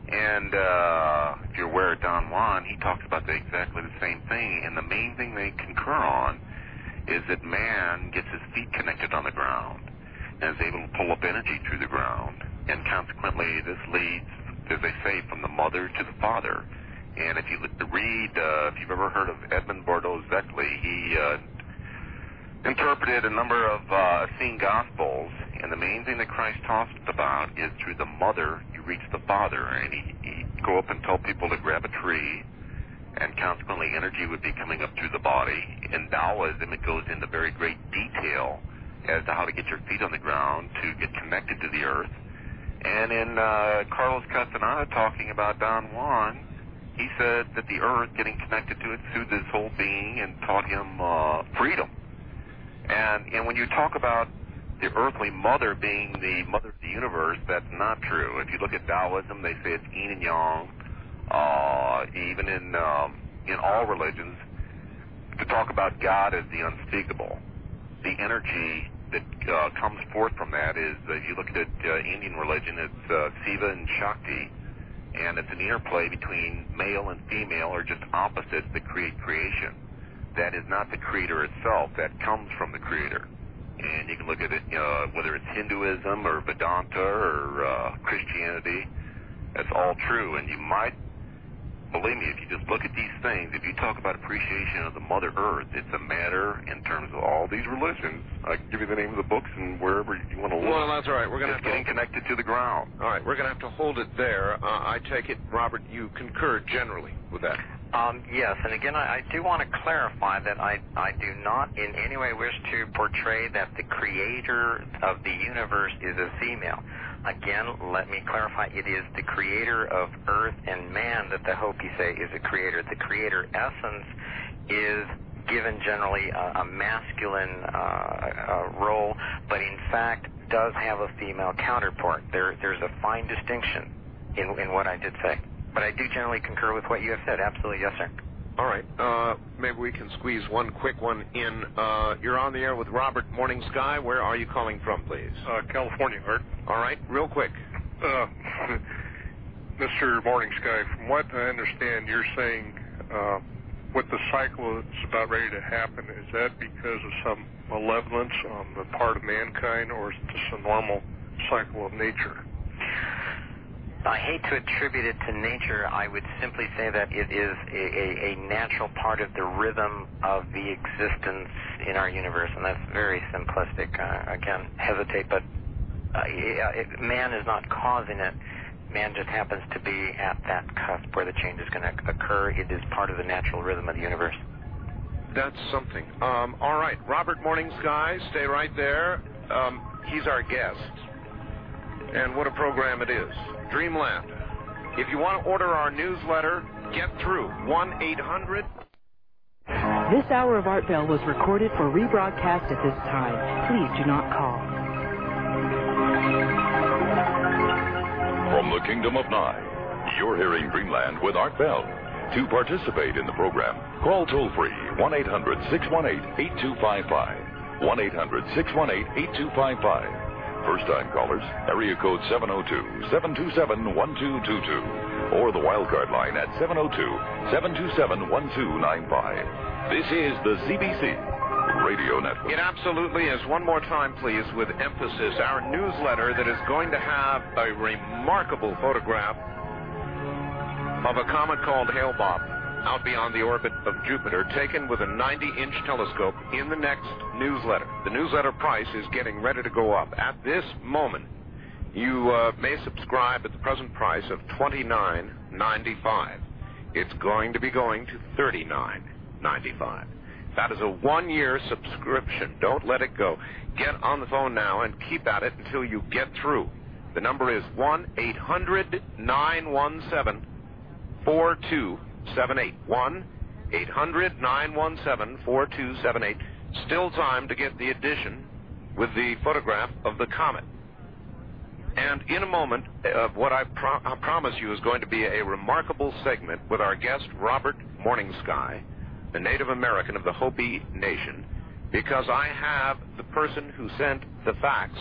S6: And uh, if you're aware of Don Juan, he talks about the, exactly the same thing. And the main thing they concur on is that man gets his feet connected on the ground and is able to pull up energy through the ground. And consequently, this leads, as they say, from the mother to the father. And if you read, uh, if you've ever heard of Edmund Bordeaux Szekely, he uh, interpreted a number of uh, Essene Gospels, and the main thing that Christ talks about is through the mother you reach the father. And he, he'd go up and tell people to grab a tree, and consequently energy would be coming up through the body. In Taoism, it goes into very great detail as to how to get your feet on the ground to get connected to the earth. And in uh, Carlos Castaneda talking about Don Juan, he said that the earth getting connected to it soothed his whole being and taught him uh, freedom. And and when you talk about the earthly mother being the mother of the universe, that's not true. If you look at Taoism, they say it's yin and yang uh, even in um, in all religions, to talk about God as the unspeakable. The energy that uh, comes forth from that is, if you look at uh, Indian religion, it's uh, Shiva and Shakti, and it's an interplay between male and female, or just opposites that create creation. That is not the creator itself. That comes from the creator. And you can look at it, uh, whether it's Hinduism or Vedanta or uh, Christianity. That's all true. And you might believe me, if you just look at these things, if you talk about appreciation of the Mother Earth, it's a matter in terms of all these religions. I can give you the name of the books and wherever you want to look.
S2: Well, that's all right. We're going to
S6: it's
S2: have to
S6: getting connected to the ground.
S2: All right, we're going to have to hold it there. Uh, I take it, Robert, you concur generally with that.
S5: Um, yes, and again, I, I do want to clarify that I, I do not in any way wish to portray that the creator of the universe is a female. Again, let me clarify, it is the creator of earth and man that the Hopi say is a creator. The creator essence is given generally a, a masculine uh, uh, role, but in fact does have a female counterpart. There, there's a fine distinction in, in what I did say. But I do generally concur with what you have said. Absolutely, yes, sir.
S2: All right. Uh, maybe we can squeeze one quick one in. Uh, you're on the air with Robert Morning Sky. Where are you calling from, please?
S7: Uh, California, Art.
S2: All right, real quick.
S7: Uh, Mr. Morning Sky, from what I understand, you're saying uh, what the cycle is about ready to happen. Is that because of some malevolence on the part of mankind, or is it just a normal cycle of nature?
S5: I hate to attribute it to nature. I would simply say that it is a, a, a natural part of the rhythm of the existence in our universe, and that's very simplistic. Uh, again, hesitate, but uh, it, man is not causing it. Man just happens to be at that cusp where the change is going to occur. It is part of the natural rhythm of the universe.
S2: That's something. Um, all right, Robert Morning Sky, stay right there. Um, he's our guest. And what a program it is. Dreamland. If you want to order our newsletter, get through 1 800.
S1: This hour of Art Bell was recorded for rebroadcast at this time. Please do not call.
S8: From the Kingdom of Nye, you're hearing Dreamland with Art Bell. To participate in the program, call toll free 1 800 618 8255. 1 800 618 8255. First time callers, area code 702 727 1222. Or the wildcard line at 702 727 1295. This is the CBC Radio Network.
S2: It absolutely is. One more time, please, with emphasis. Our newsletter that is going to have a remarkable photograph of a comet called Hale-Bopp out beyond the orbit of Jupiter, taken with a 90-inch telescope in the next newsletter. The newsletter price is getting ready to go up. At this moment, you uh, may subscribe at the present price of $29.95. It's going to be going to $39.95. That is a one-year subscription. Don't let it go. Get on the phone now and keep at it until you get through. The number is 1-800-917-42 781 800 917 4278. Still time to get the edition with the photograph of the comet. And in a moment, uh, what I, pro- I promise you is going to be a remarkable segment with our guest, Robert Morning Sky, the Native American of the Hopi Nation, because I have the person who sent the fax,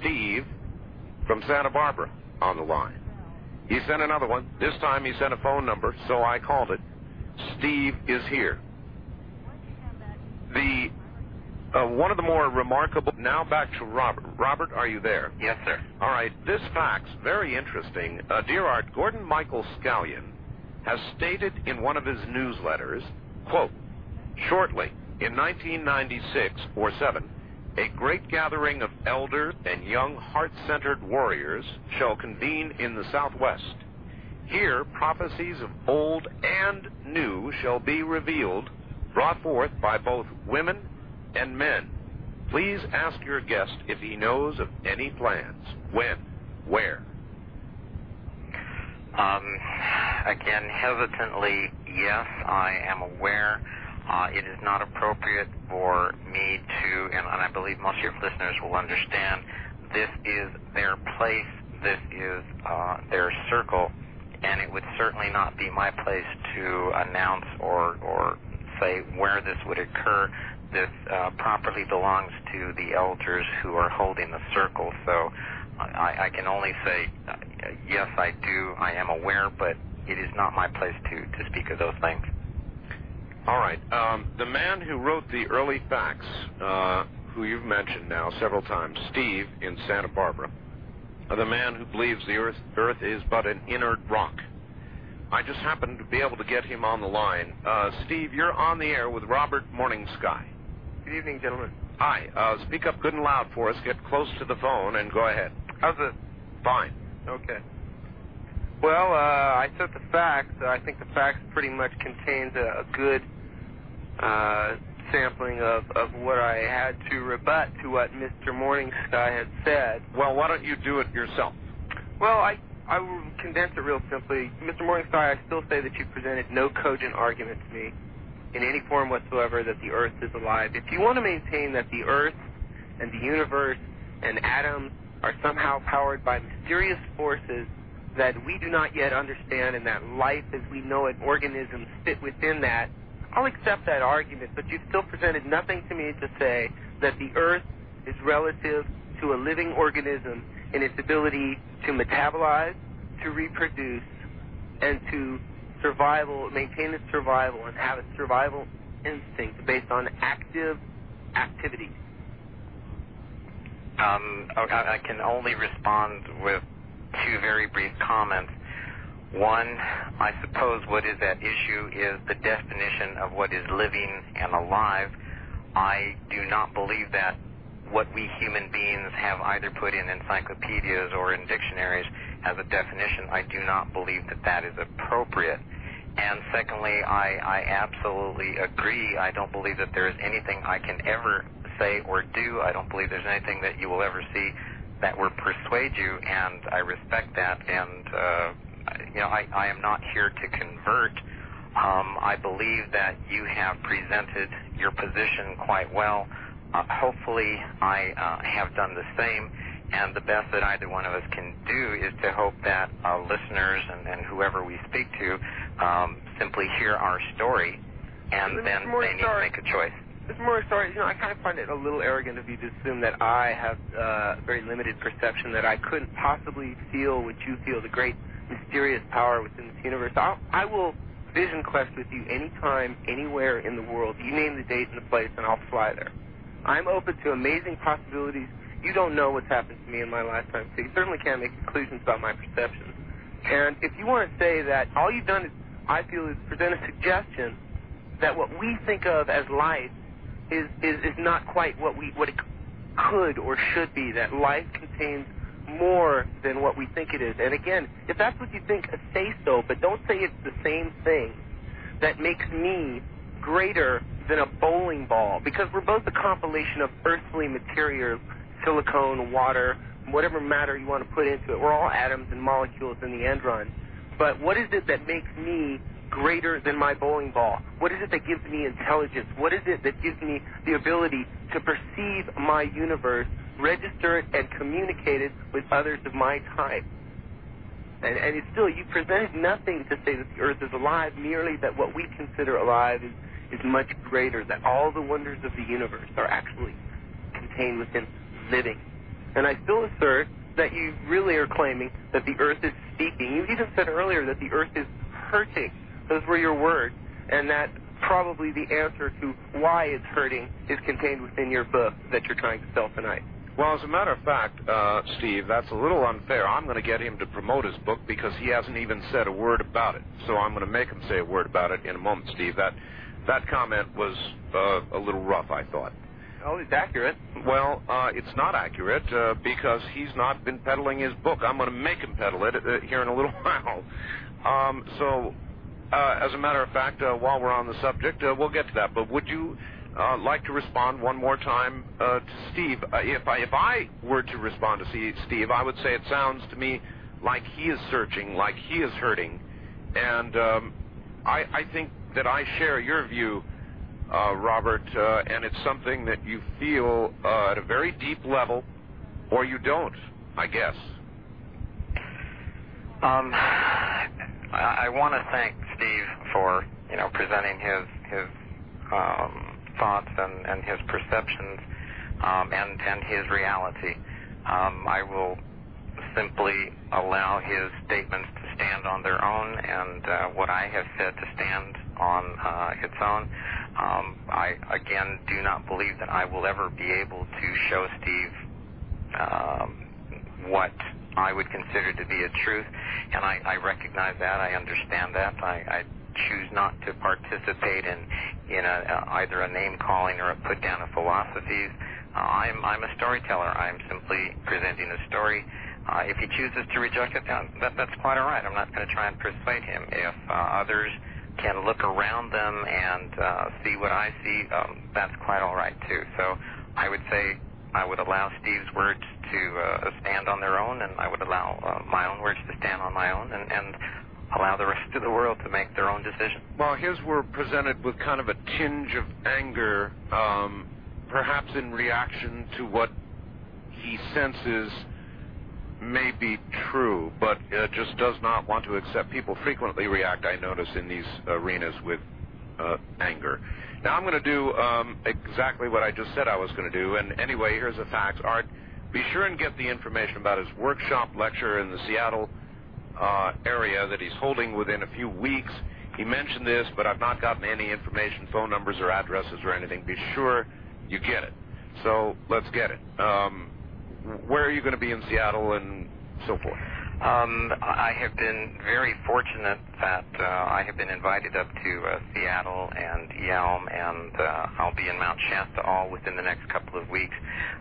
S2: Steve, from Santa Barbara, on the line. He sent another one. This time he sent a phone number, so I called it. Steve is here. The uh, one of the more remarkable. Now back to Robert. Robert, are you there?
S5: Yes, sir.
S2: All right. This fax very interesting. Uh, dear Art, Gordon Michael Scallion has stated in one of his newsletters, quote, shortly in 1996 or 7, a great gathering of elders and young heart-centered warriors shall convene in the southwest. Here prophecies of old and new shall be revealed, brought forth by both women and men. Please ask your guest if he knows of any plans. When? Where?
S5: Um, again, hesitantly, yes, I am aware. Uh, it is not appropriate for me to, and, and I believe most of your listeners will understand, this is their place, this is uh, their circle, and it would certainly not be my place to announce or, or say where this would occur. This uh, properly belongs to the elders who are holding the circle. So I, I can only say, uh, yes, I do, I am aware, but it is not my place to, to speak of those things.
S2: All right. Um, the man who wrote the early facts, uh, who you've mentioned now several times, Steve in Santa Barbara, the man who believes the earth, earth is but an inert rock. I just happened to be able to get him on the line. Uh, Steve, you're on the air with Robert Morning Sky.
S9: Good evening, gentlemen.
S2: Hi. Uh, speak up good and loud for us. Get close to the phone and go ahead.
S9: How's it?
S2: Fine.
S9: Okay. Well, uh, I took the facts. I think the facts pretty much contains a, a good uh, sampling of, of what I had to rebut to what Mr. Morning Sky had said.
S2: Well, why don't you do it yourself?
S9: Well, I I will condense it real simply. Mr. Morningstar, I still say that you presented no cogent argument to me in any form whatsoever that the Earth is alive. If you want to maintain that the Earth and the universe and atoms are somehow powered by mysterious forces that we do not yet understand and that life as we know it, organisms fit within that, I'll accept that argument, but you've still presented nothing to me to say that the Earth is relative to a living organism in its ability to metabolize, to reproduce, and to survival, maintain its survival, and have its survival instinct based on active activity.
S5: Um, okay, I can only respond with two very brief comments. One, I suppose what is at issue is the definition of what is living and alive. I do not believe that what we human beings have either put in encyclopedias or in dictionaries as a definition, I do not believe that that is appropriate. And secondly, I, I absolutely agree. I don't believe that there is anything I can ever say or do. I don't believe there's anything that you will ever see that will persuade you, and I respect that. And uh, you know, I, I am not here to convert. Um, I believe that you have presented your position quite well. Uh, hopefully, I uh, have done the same. And the best that either one of us can do is to hope that uh, listeners and, and whoever we speak to um, simply hear our story, and then they need to make a choice.
S9: Mr. Morris, sorry, you know, I kind of find it a little arrogant of you to assume that I have uh, very limited perception, that I couldn't possibly feel what you feel, the great mysterious power within this universe. I'll, I will vision quest with you anytime, anywhere in the world. You name the date and the place, and I'll fly there. I'm open to amazing possibilities. You don't know what's happened to me in my lifetime, so you certainly can't make conclusions about my perceptions. And if you want to say that all you've done is, I feel, is present a suggestion that what we think of as life is, is, is not quite what we what it could or should be. That life contains more than what we think it is. And again, if that's what you think, say so, but don't say it's the same thing that makes me greater than a bowling ball because we're both a compilation of earthly material, silicone, water, whatever matter you want to put into it. We're all atoms and molecules in the end run. But what is it that makes me greater than my bowling ball? What is it that gives me intelligence? What is it that gives me the ability to perceive my universe, register it, and communicate it with others of my type? And, and it's still, you presented nothing to say that the earth is alive, merely that what we consider alive is, is much greater, that all the wonders of the universe are actually contained within living. And I still assert that you really are claiming that the earth is speaking. You even said earlier that the earth is hurting. Those were your words. And that probably the answer to why it's hurting is contained within your book that you're trying to sell tonight.
S2: Well, as a matter of fact, uh, Steve, that's a little unfair. I'm going to get him to promote his book because he hasn't even said a word about it. So I'm going to make him say a word about it in a moment, Steve. That that comment was uh, a little rough, I thought.
S9: Oh, it's accurate.
S2: Well, uh, it's not accurate uh, because he's not been peddling his book. I'm going to make him peddle it uh, here in a little while. Um, so, as a matter of fact, uh, while we're on the subject, uh, we'll get to that. But would you uh, like to respond one more time uh, to Steve? Uh, if I were to respond to Steve, I would say it sounds to me like he is searching, like he is hurting, and um, I, think that I share your view uh, Robert, uh, and it's something that you feel uh, at a very deep level, or you don't, I guess.
S5: I, I want to thank Steve for you know presenting his his um, thoughts and, and his perceptions um, and and his reality. Um, I will simply allow his statements to stand on their own, and uh, what I have said to stand on uh, its own. Um, I again do not believe that I will ever be able to show Steve um, what I would consider to be a truth, and I, I recognize that. I understand that. I, I choose not to participate in in a, either a name calling or a put down of philosophies. Uh, I'm I'm a storyteller. I'm simply presenting a story. Uh, if he chooses to reject it, that, that's quite all right. I'm not going to try and persuade him. If uh, others can look around them and uh, see what I see, um, that's quite all right too. So I would say I would allow Steve's words to uh, stand on their own, and I would allow uh, my own words to stand on my own, and, and allow the rest of the world to make their own decision.
S2: Well, his were presented with kind of a tinge of anger, um, perhaps in reaction to what he senses may be true, but uh, just does not want to accept. People frequently react, I notice, in these arenas with uh, anger. Now, I'm going to do um, exactly what I just said I was going to do, and anyway, here's the facts. Art, be sure and get the information about his workshop lecture in the Seattle uh, area that he's holding within a few weeks. He mentioned this, but I've not gotten any information, phone numbers or addresses or anything. Be sure you get it. So let's get it. Um, where are you going to be in Seattle and so forth?
S5: Um, I have been very fortunate that uh, I have been invited up to uh, Seattle and Yelm, and uh, I'll be in Mount Shasta all within the next couple of weeks.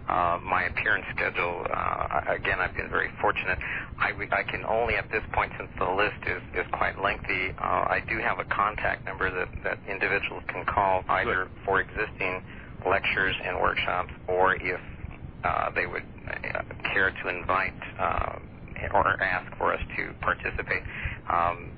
S5: Uh, my appearance schedule, uh, again, I've been very fortunate. I, I can only at this point, since the list is, is quite lengthy, uh, I do have a contact number that, that individuals can call either for existing lectures and workshops or if uh, they would uh, care to invite uh, or ask for us to participate um,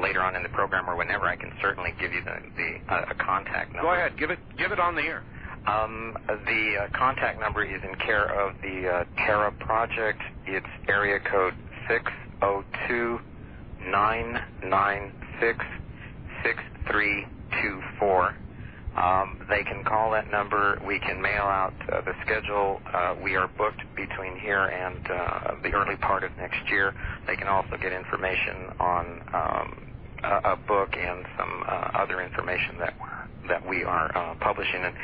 S5: later on in the program or whenever, I can certainly give you the, the uh, a contact number.
S2: Go ahead, give it give it on the air.
S5: Um, the uh, contact number is in care of the uh, Terra Project. It's area code six zero two nine nine six six three two four. Um, they can call that number. We can mail out uh, the schedule. Uh, we are booked between here and uh, the early part of next year. They can also get information on um, a, a book and some uh, other information that we're, that we are uh, publishing. And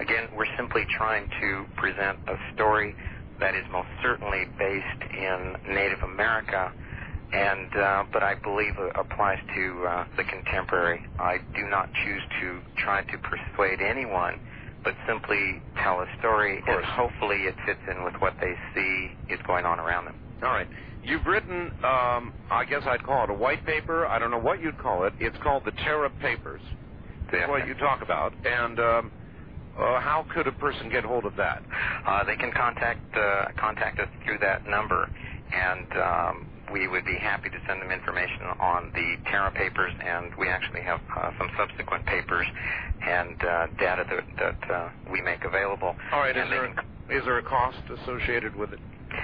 S5: again, we're simply trying to present a story that is most certainly based in Native America and uh, but I believe it applies to uh, the contemporary. I do not choose to try to persuade anyone, but simply tell a story, and hopefully it fits in with what they see is going on around them.
S2: All right. You've written, um, I guess I'd call it a white paper. I don't know what you'd call it. It's called the Terra Papers. That's
S5: Yeah.
S2: what you talk about. And um, uh, how could a person get hold of that?
S5: Uh, they can contact uh, contact us through that number, and um, we would be happy to send them information on the Terra papers, and we actually have uh, some subsequent papers and uh, data that, that uh, we make available.
S2: All right. Is
S5: And
S2: there,
S5: can-
S2: is there a cost associated with it?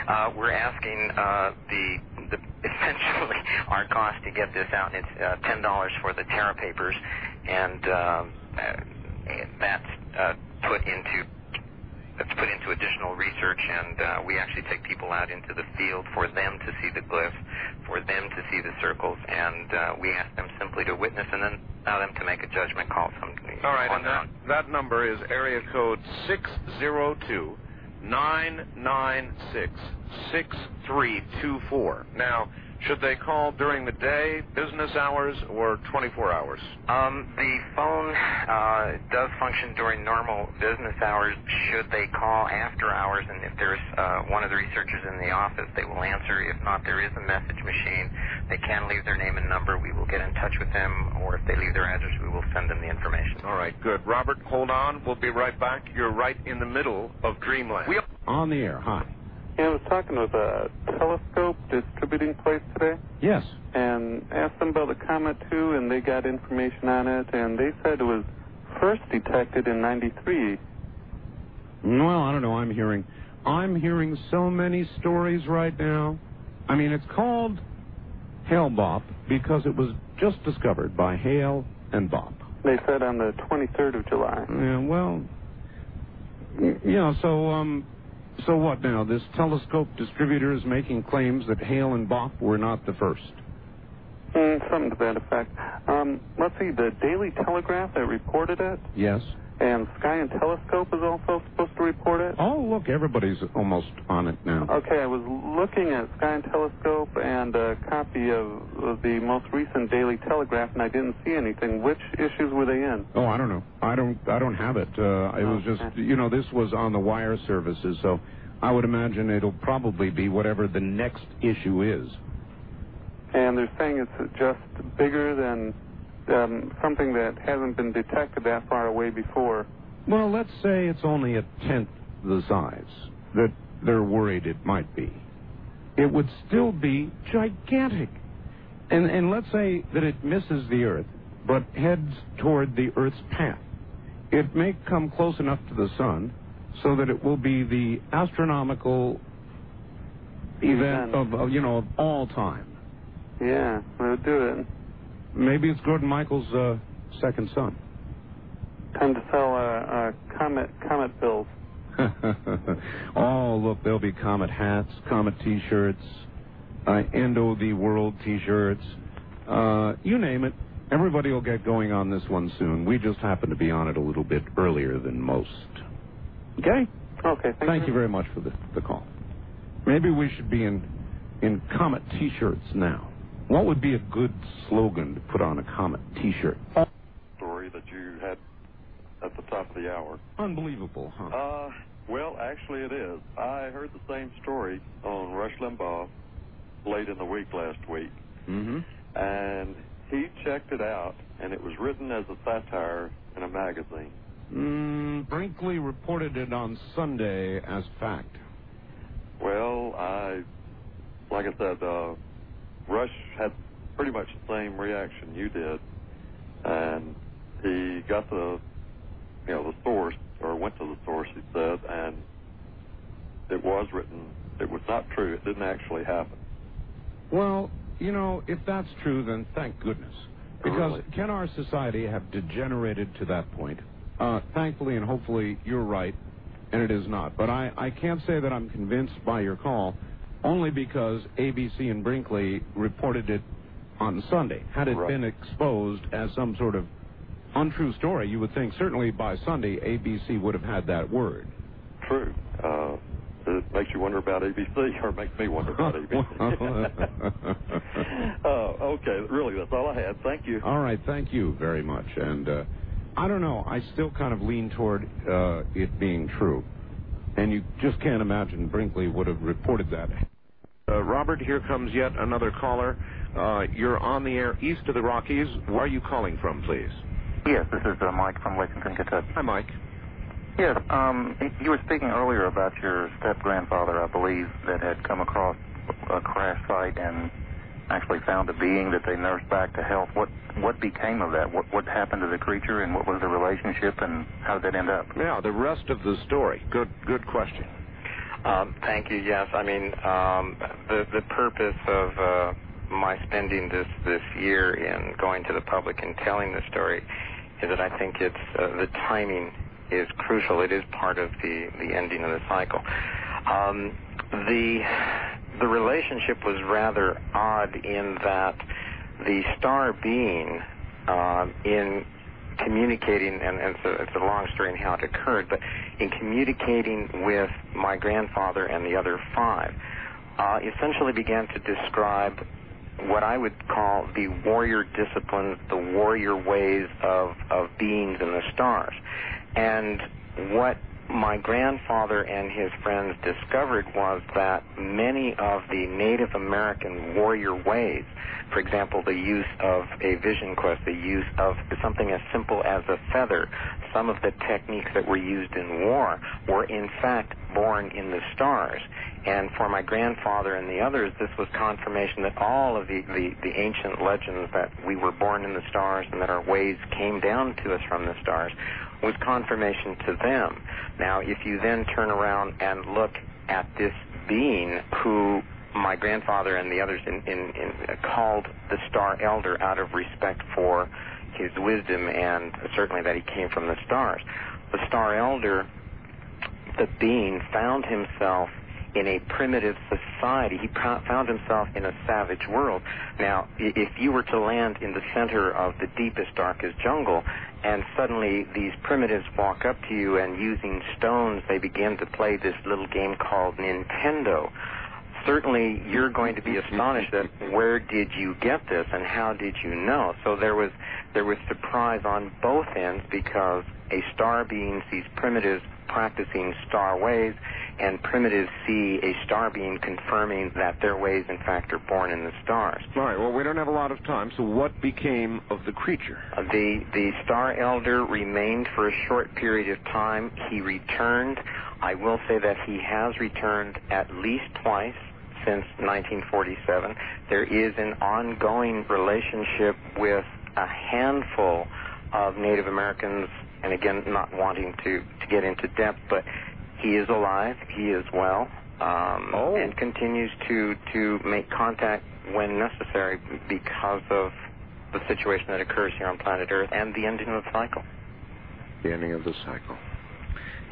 S5: Uh, we're asking uh, the, the essentially our cost to get this out. It's uh, ten dollars for the Terra papers, and uh, that's uh, put into that's put into additional research. And uh, we actually take people out into the field for them to see the glyphs, for them to see the circles, and uh, we ask them simply to witness and then allow them to make a judgment call.
S2: All right. And that, that number is area code 602 996 6324. Now, should they call during the day, business hours, or 24 hours?
S5: Um, the phone uh, does function during normal business hours. Should they call after hours, and if there's uh, one of the researchers in the office, they will answer. If not, there is a message machine. They can leave their name and number. We will get in touch with them, or if they leave their address, we will send them the information.
S2: All right, good. Robert, hold on. We'll be right back. You're right in the middle of Dreamland.
S10: We- On the air. Hi.
S11: Yeah, I was talking with a telescope distributing place today
S10: Yes.
S11: and asked them about the Comet too, and they got information on it, and they said it was first detected in 93.
S10: Well, I don't know. I'm hearing, I'm hearing so many stories right now. I mean, it's called Hale Bopp because it was just discovered by Hale and Bopp.
S11: They said on the 23rd of July.
S10: Yeah. Well. y- Yeah. So um. So what now? This telescope distributor is making claims that Hale and Bopp were not the first.
S11: Mm, something to that effect. Um, let's see, the Daily Telegraph that reported it
S10: Yes.
S11: And Sky and Telescope is also supposed to report it.
S2: Oh, look, everybody's almost on it now.
S11: Okay, I was looking at Sky and Telescope and a copy of, the most recent Daily Telegraph, and I didn't see anything. Which issues were they in?
S2: Oh, I don't know. I don't. I don't have it. Uh, it was just, you know, this was on the wire services, so I would imagine it'll probably be whatever the next issue is.
S11: And they're saying it's just bigger than Um, something that hasn't been detected that far away before.
S2: Well, let's say it's only a tenth the size that they're worried it might be. It would still be gigantic. And and let's say that it misses the Earth, but heads toward the Earth's path. It may come close enough to the sun so that it will be the astronomical event of, of you know of all time.
S11: Yeah, we'll do it.
S2: Maybe it's Gordon Michael's uh, second son.
S11: Time to sell uh, uh, Comet Comet bills.
S2: oh, look, there'll be Comet hats, Comet T-shirts, uh, Endo the World T-shirts. Uh, you name it. Everybody will get going on this one soon. We just happen to be on it a little bit earlier than most. Okay?
S11: Okay. Thank,
S2: Thank you very much for the, the call. Maybe we should be in in Comet T-shirts now. What would be a good slogan to put on a Comet T-shirt?
S10: story that you had at the top of the hour.
S2: Unbelievable, huh?
S10: Uh, well, actually, it is. I heard the same story on Rush Limbaugh late in the week last week,
S2: Mm-hmm.
S10: and he checked it out, and it was written as a satire in a magazine.
S2: Mm, Brinkley reported it on Sunday as fact.
S10: Well, I, like I said, uh, Rush had pretty much the same reaction you did, and he got the, you know, the source or went to the source. He said, and it was written. It was not true. It didn't actually happen.
S2: Well, you know, if that's true, then thank goodness. Because
S10: Really?
S2: can our society have degenerated to that point? Uh, thankfully and hopefully you're right, and it is not. But I, I can't say that I'm convinced by your call, only because ABC and Brinkley reported it on Sunday. Had it
S10: Right.
S2: been exposed as some sort of untrue story, you would think certainly by Sunday ABC would have had that word.
S10: True. Uh, it makes you wonder about ABC, or makes me wonder about ABC. uh, okay, really, that's all I had. Thank you.
S2: All right, thank you very much. And uh, I don't know, I still kind of lean toward uh, it being true. And you just can't imagine Brinkley would have reported that.
S12: Uh, Robert, here comes yet another caller. Uh, you're on the air east of the Rockies. Where are you calling from, please?
S13: Yes, this is uh, Mike from Lexington, Kentucky.
S12: Hi, Mike.
S13: Yes, um, you were speaking earlier about your step grandfather, I believe, that had come across a crash site and actually found a being that they nursed back to health. What what became of that? What what happened to the creature, and what was the relationship, and how did that end up?
S12: Yeah, the rest of the story. Good, good question.
S5: Um, thank you. Yes, I mean um, the purpose of uh, my spending this year in going to the public and telling the story is that I think it's uh, the timing is crucial. It is part of the the ending of the cycle. Um, the the relationship was rather odd in that the star being in communicating, and, and it's, a, it's a long story in how it occurred, but in communicating with my grandfather and the other five, uh, essentially began to describe what I would call the warrior disciplines, the warrior ways of, of beings in the stars. And what my grandfather and his friends discovered was that many of the Native American warrior ways, for example, the use of a vision quest, the use of something as simple as a feather, some of the techniques that were used in war were in fact born in the stars. And for my grandfather and the others, this was confirmation that all of the, the, the ancient legends that we were born in the stars and that our ways came down to us from the stars was confirmation to them. Now, if you then turn around and look at this being who my grandfather and the others in, in, in, uh, called the star elder out of respect for his wisdom and certainly that he came from the stars. The star elder, the being, found himself in a primitive society. He found himself in a savage world. Now, if you were to land in the center of the deepest, darkest jungle, and suddenly these primitives walk up to you and using stones, they begin to play this little game called Nintendo. Certainly, you're going to be astonished at where did you get this and how did you know. So there was there was surprise on both ends because a star being sees primitives practicing star ways, and primitives see a star being confirming that their ways, in fact, are born in the stars.
S2: All right, well, we don't have a lot of time, so what became of the creature?
S5: The the star elder remained for a short period of time. He returned. I will say that he has returned at least twice since 1947. There is an ongoing relationship with a handful of Native Americans, and again, not wanting to to get into depth, but he is alive. He is well. Um, and continues to, to make contact when necessary because of the situation that occurs here on planet Earth and the ending of the cycle.
S2: The ending of the cycle.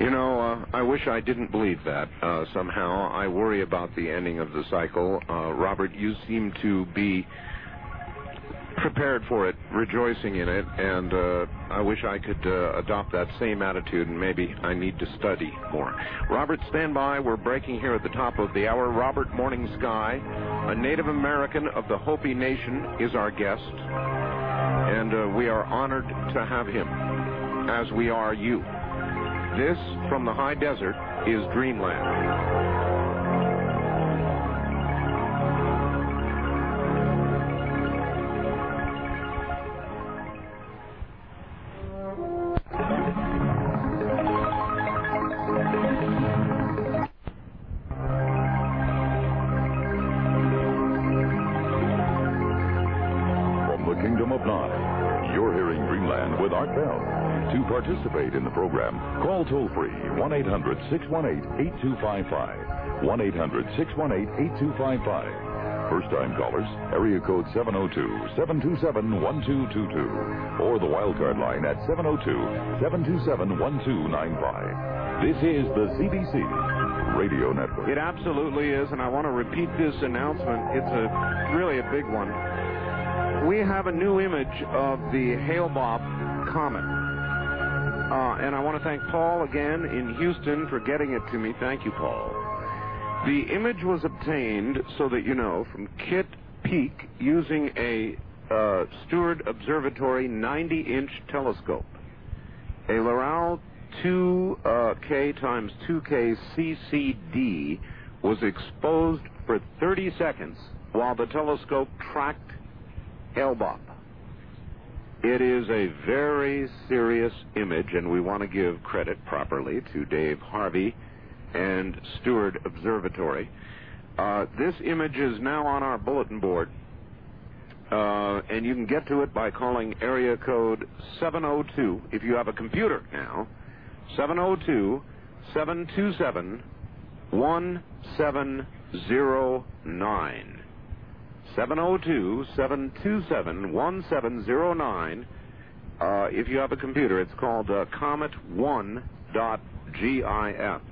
S2: You know, uh, I wish I didn't believe that uh, somehow. I worry about the ending of the cycle. Uh, Robert, you seem to be prepared for it, rejoicing in it, and uh, I wish I could uh, adopt that same attitude, and maybe I need to study more. Robert, stand by. We're breaking here at the top of the hour. Robert Morning Sky, a Native American of the Hopi Nation, is our guest, and uh, we are honored to have him, as we are you. This, from the high desert, is Dreamland.
S8: To participate in the program, call toll free 1 800 618 8255. 1 800 618 8255. First time callers, area code 702 727 1222. Or the wildcard line at 702 727 1295. This is the CBC Radio Network.
S2: It absolutely is, and I want to repeat this announcement. It's a really a big one. We have a new image of the Hale-Bopp comet. Uh, and I want to thank Paul again in Houston for getting it to me. Thank you, Paul. The image was obtained, so that you know, from Kitt Peak using a uh, Steward Observatory 90-inch telescope. A Loral 2K times 2K CCD was exposed for 30 seconds while the telescope tracked Hale-Bopp. It is a very serious image, and we want to give credit properly to Dave Harvey and Steward Observatory. Uh, this image is now on our bulletin board, uh, and you can get to it by calling area code 702, if you have a computer now, 702 727 1709. 702 727 1709. Uh, If you have a computer, it's called uh, Comet1.gif.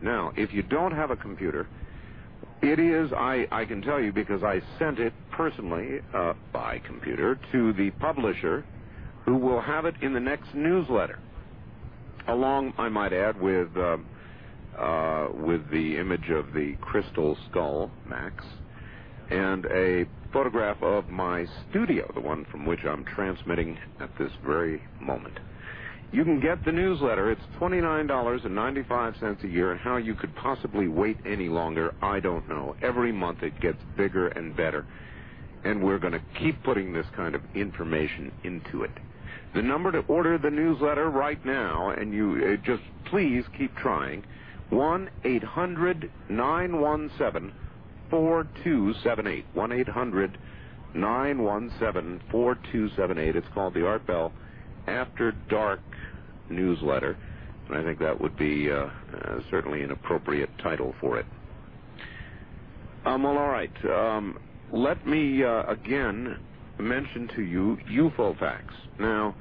S2: Now, if you don't have a computer, it is, I, I can tell you because I sent it personally uh, by computer to the publisher who will have it in the next newsletter. Along, I might add, with, uh, uh, with the image of the crystal skull, Max, and a photograph of my studio, the one from which I'm transmitting at this very moment. You can get the newsletter. It's $29.95 a year, and how you could possibly wait any longer, I don't know. Every month it gets bigger and better, and we're going to keep putting this kind of information into it. The number to order the newsletter right now, and you uh, just please keep trying, 1 800 917 4278. 1 800 917 4278. It's called the Art Bell After Dark newsletter, and I think that would be uh, uh, certainly an appropriate title for it. Um, well, all right. Um, let me uh, again mention to you UFO facts. Now,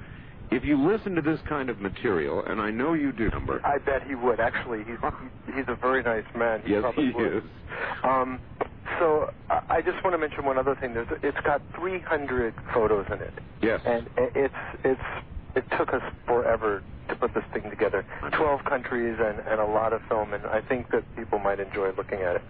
S2: if you listen to this kind of material, and I know you do, number.
S14: I bet he would. Actually, he's he's a very nice man. He
S2: yes, he
S14: would.
S2: is.
S14: Um, so I just want to mention one other thing. There's it's got 300 photos in it.
S2: Yes.
S14: And it's it's it took us forever to put this thing together. 12 countries and and a lot of film, and I think that people might enjoy looking at it.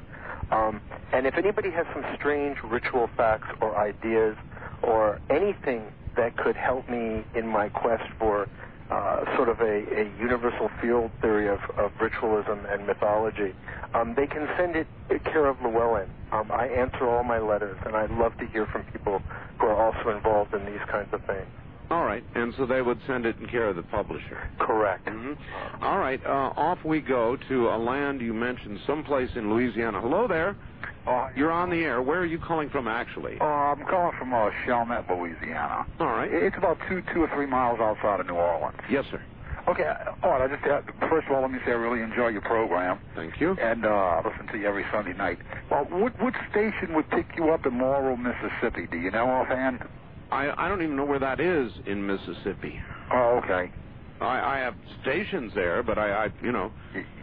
S14: Um, and if anybody has some strange ritual facts or ideas or anything that could help me in my quest for uh, sort of a, a universal field theory of, of ritualism and mythology, um, they can send it to care of Llewellyn. Um, I answer all my letters, and I love to hear from people who are also involved in these kinds of things.
S2: All right, and so they would send it in care of the publisher.
S14: Correct.
S2: Mm-hmm. All right, uh, off we go to a land you mentioned, someplace in Louisiana. Hello there.
S15: Uh,
S2: You're on the air. Where are you calling from, actually?
S15: Uh, I'm calling from uh, Chalmette, Louisiana.
S2: All right.
S15: It's about two, two or three miles outside of New Orleans.
S2: Yes, sir.
S15: Okay. All right. I just uh, first of all, let me say I really enjoy your program.
S2: Thank you.
S15: And uh, I listen to you every Sunday night. Well, what what station would pick you up in Morrow, Mississippi? Do you know offhand?
S2: I, I don't even know where that is in Mississippi.
S15: Oh, okay.
S2: I, I have stations there, but I, I you know.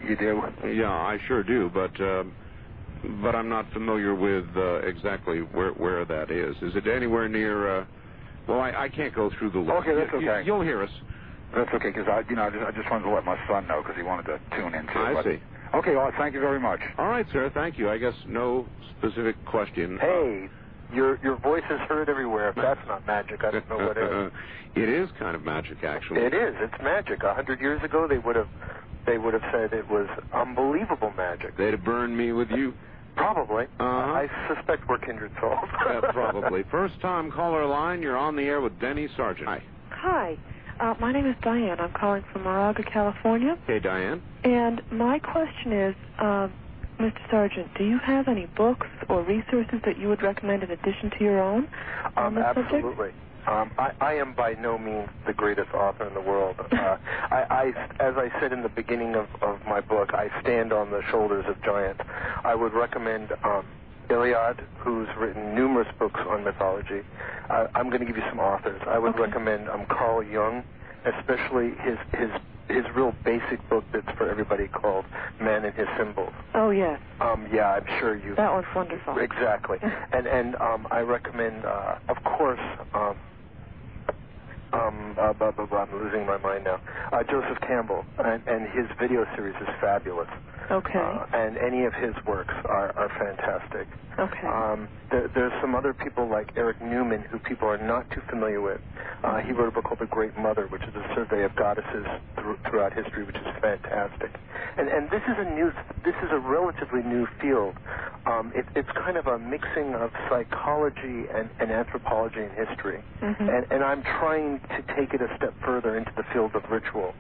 S15: You do?
S2: Yeah, I sure do, but uh, but I'm not familiar with uh, exactly where where that is. Is it anywhere near? Uh, well, I, I can't go through the list.
S15: Okay, that's okay.
S2: you'll hear us.
S15: That's okay because I, you know, I just, I just wanted to let my son know because he wanted to tune in too.
S2: I see.
S15: Okay. Right. Thank you very much.
S2: All right, sir. Thank you. I guess no specific question.
S14: Hey, your your voice is heard everywhere. If that's not magic, I don't know what is.
S2: it is kind of magic, actually.
S14: It is. It's magic. A hundred years ago, they would have they would have said it was unbelievable magic.
S2: They'd have burned me with you.
S14: Probably.
S2: Uh-huh.
S14: I suspect we're kindred souls.
S2: Uh, probably. First time caller line, you're on the air with Denny Sargent. Hi.
S16: Hi. Uh, my name is Diane. I'm calling from Moraga, California.
S2: Hey, Diane.
S16: And my question is, uh, Mr. Sargent, do you have any books or resources that you would recommend in addition to your own on
S14: Um,
S16: this subject?
S14: absolutely. Um, I, I am by no means the greatest author in the world. Uh, I, I, as I said in the beginning of, of my book, I stand on the shoulders of giants. I would recommend um, Eliade, who's written numerous books on mythology. Uh, I'm going to give you some authors. I would recommend um, Carl Jung, especially his his his real basic book that's for everybody called Man and His Symbols.
S16: Oh, yes.
S14: Um, yeah, I'm sure you.
S16: That one's wonderful.
S14: Exactly. and and um, I recommend, uh, of course, um, um, uh, blah, blah, blah, I'm losing my mind now. Uh, Joseph Campbell, and, and his video series is fabulous.
S16: Okay.
S14: Uh, and any of his works are, are fantastic.
S16: Okay.
S14: Um, there, there's some other people like Erich Neumann who people are not too familiar with. Uh, he wrote a book called The Great Mother, which is a survey of goddesses thr throughout history, which is fantastic. And and this is a new, this is a relatively new field. Um, it, it's kind of a mixing of psychology and, and anthropology and history.
S16: Mhm.
S14: And, and I'm trying to take it a step further into the field of ritual.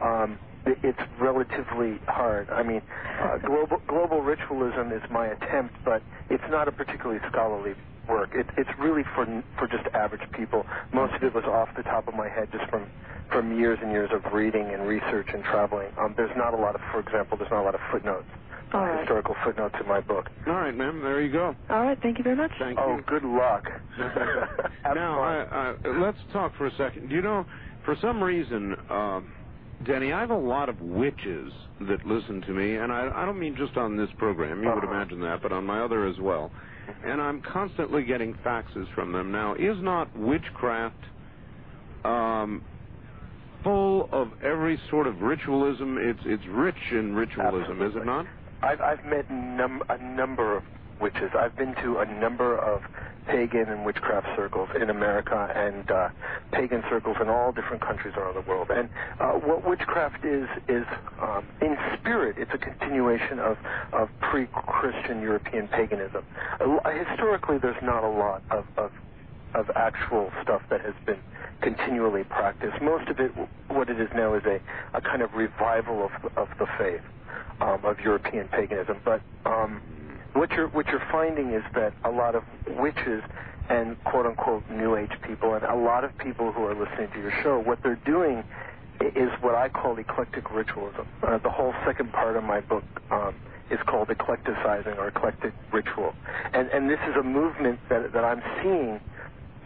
S14: Um, it's relatively hard. I mean, uh, global global ritualism is my attempt, but it's not a particularly scholarly work. It, it's really for for just average people. Most of it was off the top of my head, just from from years and years of reading and research and traveling. Um, there's not a lot of, for example, there's not a lot of footnotes,
S16: All right.
S14: historical footnotes in my book.
S2: All right, ma'am. There you go.
S16: All right. Thank you very much.
S2: Thank you.
S14: oh,
S2: you.
S14: good luck.
S2: now, I, I, let's talk for a second. You know, for some reason, um, Denny, I have a lot of witches that listen to me, and I, I don't mean just on this program. You would
S14: Uh-huh.
S2: imagine that, but on my other as well. And I'm constantly getting faxes from them. Now, is not witchcraft um, full of every sort of ritualism? It's it's rich in ritualism, is it not?
S14: I've, I've met num- a number of witches. I've been to a number of pagan and witchcraft circles in America and uh, pagan circles in all different countries around the world. And uh, what witchcraft is is um, in spirit, it's a continuation of of pre-Christian European paganism. Uh, historically, there's not a lot of, of of actual stuff that has been continually practiced. Most of it, what it is now, is a, a kind of revival of of the faith um, of European paganism. But um, what you're what you're finding is that a lot of witches and quote unquote New Age people, and a lot of people who are listening to your show, what they're doing is what I call eclectic ritualism. Uh, the whole second part of my book um, is called eclecticizing or eclectic ritual, and and this is a movement that that I'm seeing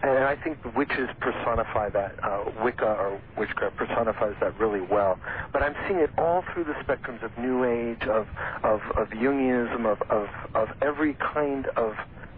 S14: and I think the witches personify that. Uh, Wicca or witchcraft personifies that really well. But I'm seeing it all through the spectrums of New Age, of of, of Jungianism, of, of of every kind of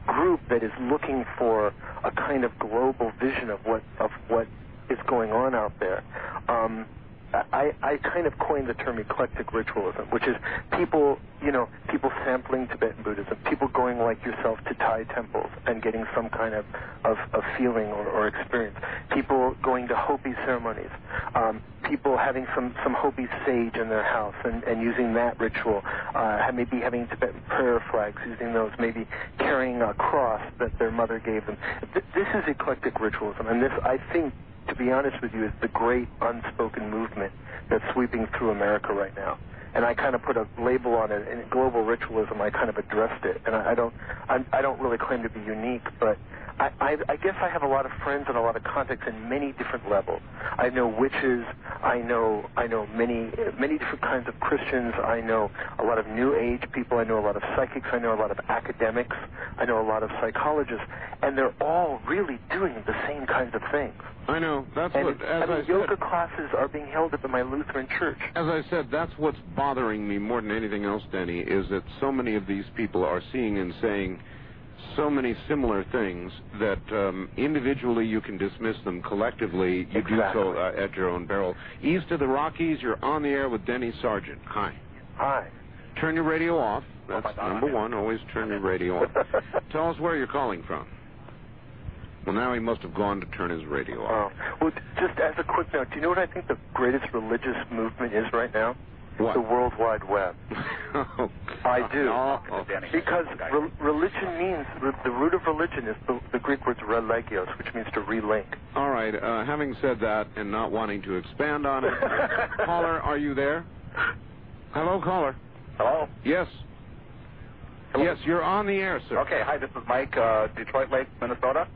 S14: group that is looking for a kind of global vision of what of what is going on out there. Um, I, I kind of coined the term eclectic ritualism, which is people, you know, people sampling Tibetan Buddhism, people going like yourself to Thai temples and getting some kind of, of, of feeling or, or experience, people going to Hopi ceremonies, um, people having some, some Hopi sage in their house and, and using that ritual, uh, maybe having Tibetan prayer flags, using those, maybe carrying a cross that their mother gave them. Th- this is eclectic ritualism, and this, I think, to be honest with you, is the great unspoken movement that's sweeping through America right now. And I kind of put a label on it. In global ritualism, I kind of addressed it. And I, I don't, I'm, I don't really claim to be unique, but I, I, I guess I have a lot of friends and a lot of contacts in many different levels. I know witches. I know, I know many, many different kinds of Christians. I know a lot of New Age people. I know a lot of psychics. I know a lot of academics. I know a lot of psychologists, and they're all really doing the same kinds of things.
S10: I know. That's
S14: and,
S10: what. As
S14: I mean,
S10: I
S14: yoga
S10: said,
S14: classes are being held at my Lutheran church.
S10: as I said, that's what's bothering me more than anything else, Denny, is that so many of these people are seeing and saying so many similar things that um, individually you can dismiss them. Collectively, you do so uh, at your own peril. East of the Rockies, you're on the air with Denny Sargent. Hi.
S14: Hi.
S10: Turn your radio off. That's number one. Always turn your radio off. Tell us where you're calling from. Well, now he must have gone to turn his radio off.
S14: Oh. Well, just as a quick note, do you know what I think the greatest religious movement is right now?
S10: What?
S14: The World Wide Web.
S10: Oh,
S14: I do.
S10: Oh,
S14: Because re- religion means, re- the root of religion is the, the Greek word religios, which means to relink.
S10: All right. Uh, having said that, and not wanting to expand on it, caller, are you there? Hello, caller.
S17: Hello?
S10: Yes. Yes, you're on the air, sir.
S17: Okay, hi, this is Mike, uh, Detroit Lake, Minnesota.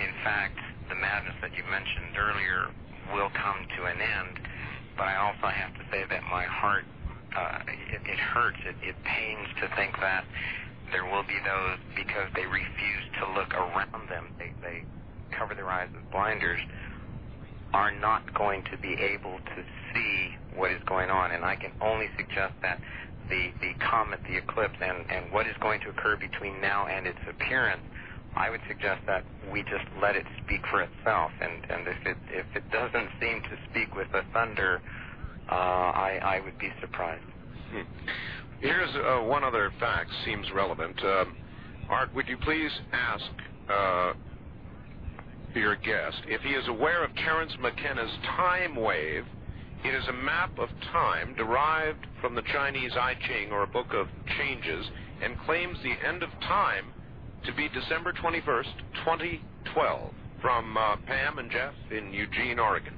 S5: In fact, the madness that you mentioned earlier will come to an end, but I also have to say that my heart, uh, it, it hurts, it, it pains to think that there will be those, because they refuse to look around them, they, they cover their eyes with blinders, are not going to be able to see what is going on. And I can only suggest that the, the comet, the eclipse, and, and what is going to occur between now and its appearance, I would suggest that we just let it speak for itself. And, and if it if it doesn't seem to speak with the thunder, uh, I, I would be surprised.
S2: Hmm. Here's uh, one other fact seems relevant. Um, Art, would you please ask uh, your guest if he is aware of Terence McKenna's time wave? It is a map of time derived from the Chinese I Ching, or a book of changes, and claims the end of time to be December 21st, 2012, from uh, Pam and Jeff in Eugene, Oregon.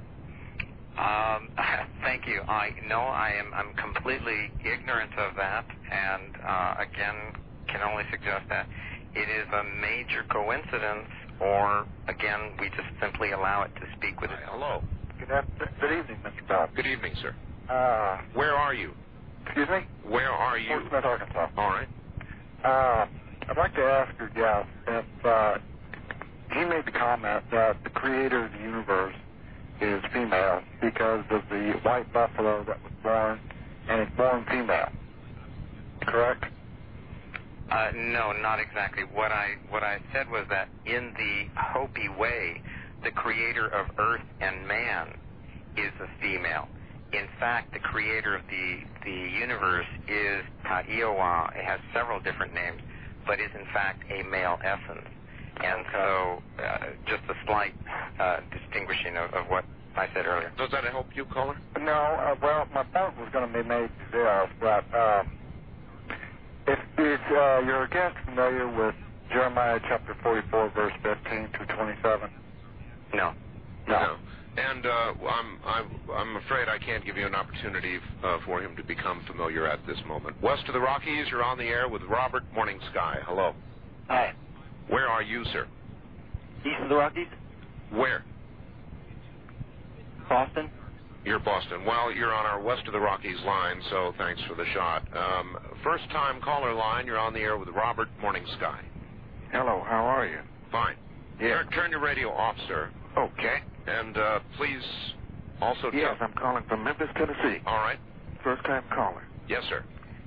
S5: Um, thank you. I no, I am I'm completely ignorant of that, and uh, again, can only suggest that it is a major coincidence, or again, we just simply allow it to speak with it.
S2: Hello.
S17: Good, after- good evening, Mr. Bob.
S2: Good evening, sir.
S17: Uh,
S2: Where are you?
S17: excuse me?
S2: Where are you?
S17: Fort Smith, Arkansas.
S2: All right.
S17: Uh, I'd like to ask your guest if uh, he made the comment that the creator of the universe is female because of the white buffalo that was born and it's born female. Correct?
S5: Uh, no, not exactly. What I what I said was that in the Hopi way, the creator of Earth and man is a female. In fact, the creator of the the universe is Ta'iowa. It has several different names, but is in fact a male essence. And so, uh, just a slight uh, distinguishing of, of what I said earlier.
S2: Does that help you, caller?
S17: No, uh, well, my point was going to be made there, but um, if is uh, your guest familiar with Jeremiah chapter 44, verse 15 to 27?
S5: No.
S2: No. And uh, I'm, I'm, I'm afraid I can't give you an opportunity uh, for him to become familiar at this moment. West of the Rockies, you're on the air with Robert Morning Sky. Hello.
S18: Hi.
S2: Where are you, sir?
S18: East of the Rockies?
S2: Where?
S18: Boston?
S2: You're Boston. Well, you're on our West of the Rockies line, so thanks for the shot. Um, first time caller line, you're on the air with Robert Morning Sky.
S17: Hello, how are you?
S2: Fine. Yeah. Turn, turn your radio off, sir.
S17: Okay.
S2: And uh, please also tell... Yes.
S17: I'm calling from Memphis, Tennessee.
S2: All right.
S17: First time caller.
S2: Yes, sir.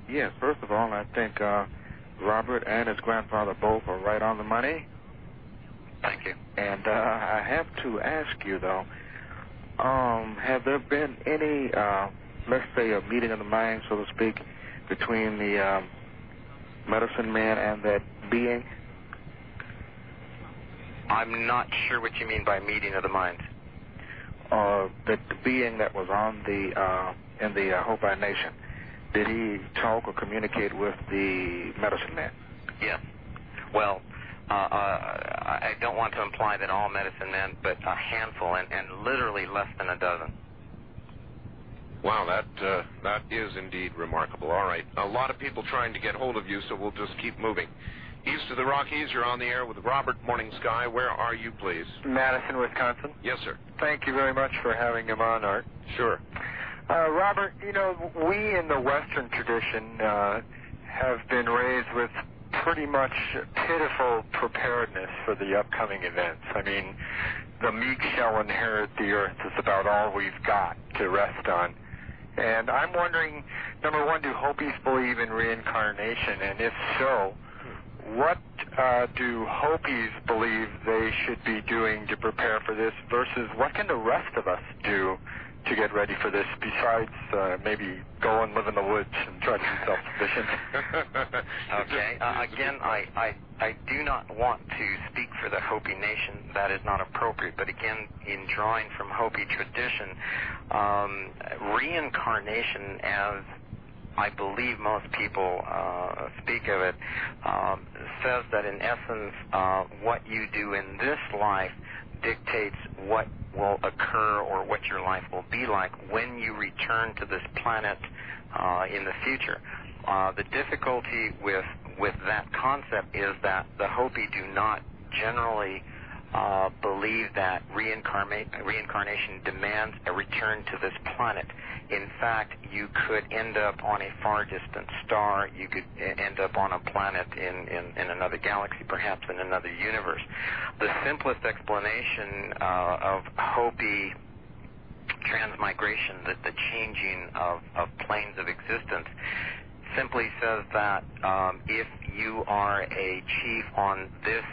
S17: Yes, first of all, I think uh, Robert and his grandfather both are right on the money.
S5: Thank you.
S17: And uh, I have to ask you, though, um, have there been any, uh, let's say, a meeting of the mind, so to speak, between the um, medicine man and that being?
S5: I'm not sure what you mean by meeting of the minds.
S17: Uh, the, the being that was on the uh, in the uh, Hopi Nation, did he talk or communicate with the medicine man?
S5: Yes. Well, uh, uh, I don't want to imply that all medicine men, but a handful, and, and literally less than a dozen.
S2: Wow, that uh, that is indeed remarkable. All right, a lot of people trying to get hold of you, so we'll just keep moving. East of the Rockies, you're on the air with Robert Morning Sky. Where are you, please?
S19: Madison, Wisconsin.
S2: Yes, sir.
S19: Thank you very much for having him on, Art.
S2: Sure.
S19: Uh, Robert, you know, we in the Western tradition uh, have been raised with pretty much pitiful preparedness for the upcoming events. I mean, the meek shall inherit the earth is about all we've got to rest on. And I'm wondering, number one, do Hopis believe in reincarnation? And if so, what uh, do Hopis believe they should be doing to prepare for this versus what can the rest of us do to get ready for this besides uh, maybe go and live in the woods and try to be self-sufficient?
S5: Okay. Uh, again, I, I, I do not want to speak for the Hopi Nation. That is not appropriate. But again, in drawing from Hopi tradition, um, reincarnation, as I believe most people uh, speak of it, um, says that in essence, uh, what you do in this life dictates what will occur or what your life will be like when you return to this planet uh, in the future. Uh, the difficulty with with that concept is that the Hopi do not generally uh, believe that reincarnation demands a return to this planet. In fact, you could end up on a far distant star. You could end up on a planet in, in, in another galaxy, perhaps in another universe. The simplest explanation uh, of Hopi transmigration, the, the changing of, of planes of existence, simply says that um, if you are a chief on this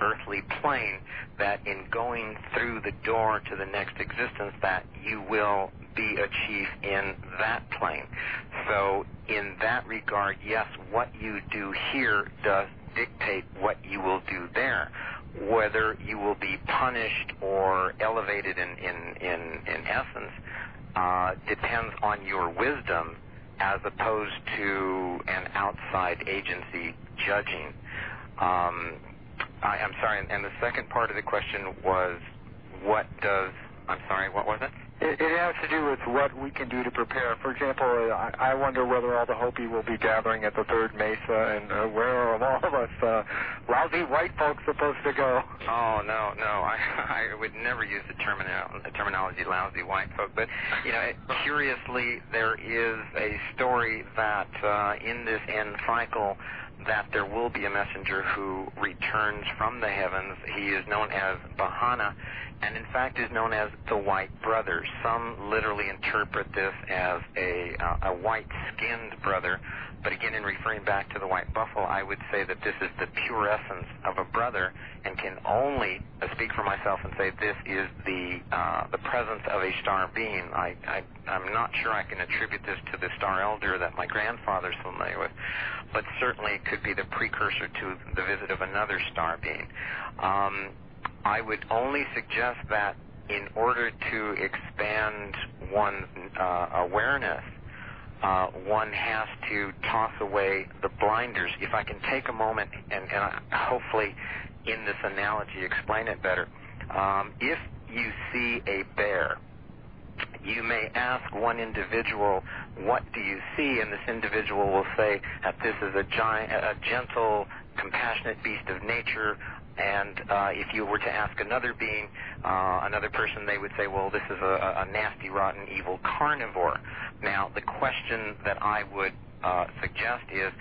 S5: earthly plane, that in going through the door to the next existence, that you will be a chief in that plane. So, in that regard, yes, what you do here does dictate what you will do there. Whether you will be punished or elevated in, in, in, in essence uh, depends on your wisdom as opposed to an outside agency judging. Um, I'm sorry, and, the second part of the question was, what does? I'm sorry, what was it?
S19: It, has to do with what we can do to prepare. For example, I, I wonder whether all the Hopi will be gathering at the third mesa, and uh, where are all of us uh, lousy white folks supposed to go?
S5: Oh no, no, I, I would never use the, termino- the terminology "lousy white folk." But you know, it, curiously, there is a story that uh, in this end cycle that there will be a messenger who returns from the heavens. He is known as Bahana, and in fact is known as the White Brother. Some literally interpret this as a uh, a white-skinned brother, but again, in referring back to the white buffalo, I would say that this is the pure essence of a brother, and can only uh, speak for myself and say this is the uh, the presence of a star being. I, I I'm not sure I can attribute this to the star elder that my grandfather's familiar with, but certainly it could be the precursor to the visit of another star being. Um, I would only suggest that in order to expand one's uh, awareness, uh, one has to toss away the blinders. If I can take a moment and, and hopefully in this analogy explain it better. Um, if you see a bear, you may ask one individual, "What do you see?" and this individual will say that this is a giant, a gentle, compassionate beast of nature. And uh, if you were to ask another being, uh, another person, they would say, "Well, this is a, a nasty, rotten, evil carnivore." Now, the question that I would uh, suggest is,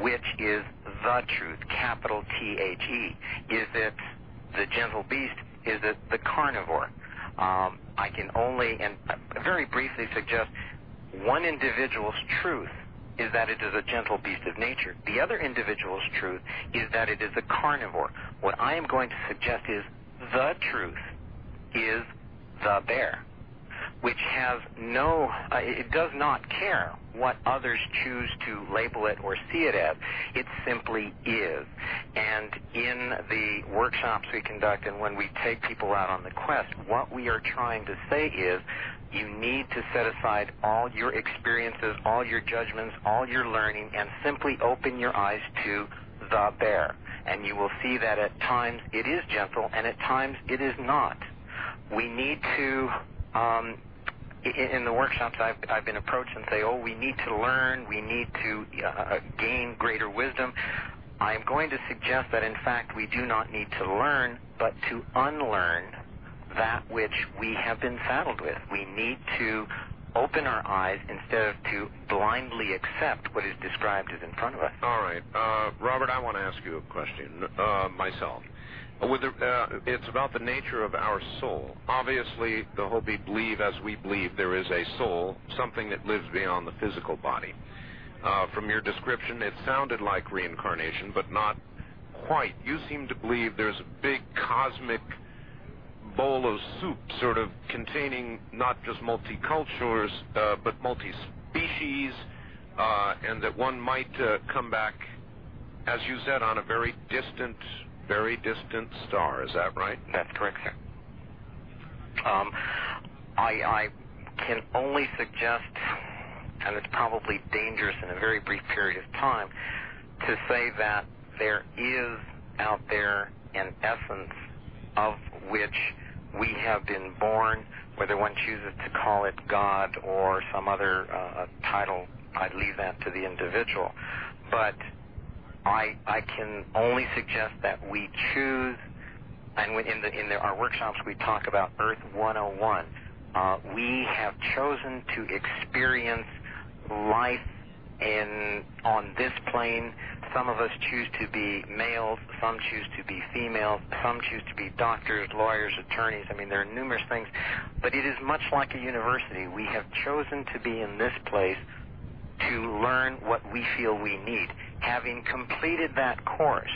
S5: which is the truth? Capital T H E. Is it the gentle beast is the, the carnivore. Um, I can only, and very briefly suggest, one individual's truth is that it is a gentle beast of nature. The other individual's truth is that it is a carnivore. What I am going to suggest is the truth is the bear, which has no, uh, it does not care what others choose to label it or see it as. It simply is. And in the workshops we conduct and when we take people out on the quest, what we are trying to say is you need to set aside all your experiences, all your judgments, all your learning, and simply open your eyes to the bear. And you will see that at times it is gentle and at times it is not. We need to um, in the workshops I've, I've been approached and say, oh, we need to learn, we need to uh, gain greater wisdom. I am going to suggest that in fact we do not need to learn, but to unlearn that which we have been saddled with. We need to open our eyes instead of to blindly accept what is described as in front of us.
S2: All right. Uh, Robert, I want to ask you a question uh, myself. The, uh, it's about the nature of our soul. Obviously, the Hopi believe, as we believe, there is a soul, something that lives beyond the physical body. Uh, from your description, it sounded like reincarnation, but not quite. You seem to believe there's a big cosmic bowl of soup, sort of containing not just multicultures, uh, but multi-species, uh, and that one might uh, come back, as you said, on a very distant, very distant star. Is that right?
S5: That's correct, sir. Um, I, I can only suggest, and it's probably dangerous in a very brief period of time, to say that there is out there an essence of which we have been born, whether one chooses to call it God or some other uh, title, I'd leave that to the individual. But I, I can only suggest that we choose, and in, the, in the, our workshops we talk about Earth 101. Uh, we have chosen to experience life in on this plane some of us choose to be males, some choose to be females, some choose to be doctors, lawyers, attorneys. I mean, there are numerous things. But it is much like a university. We have chosen to be in this place to learn what we feel we need. Having completed that course,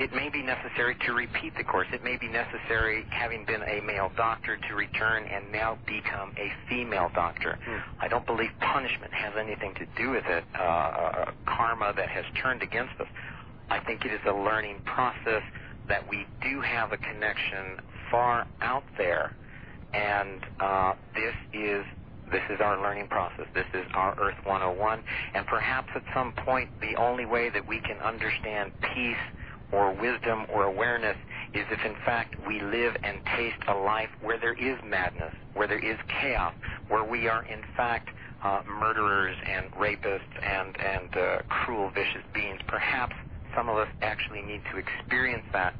S5: it may be necessary to repeat the course. It may be necessary, having been a male doctor, to return and now become a female doctor. Mm. I don't believe punishment has anything to do with it, uh, uh, karma that has turned against us. I think it is a learning process that we do have a connection far out there, and uh, this is this is our learning process. This is our Earth 101, and perhaps at some point the only way that we can understand peace or wisdom or awareness is if in fact we live and taste a life where there is madness, where there is chaos, where we are in fact uh, murderers and rapists and, and uh, cruel, vicious beings. Perhaps some of us actually need to experience that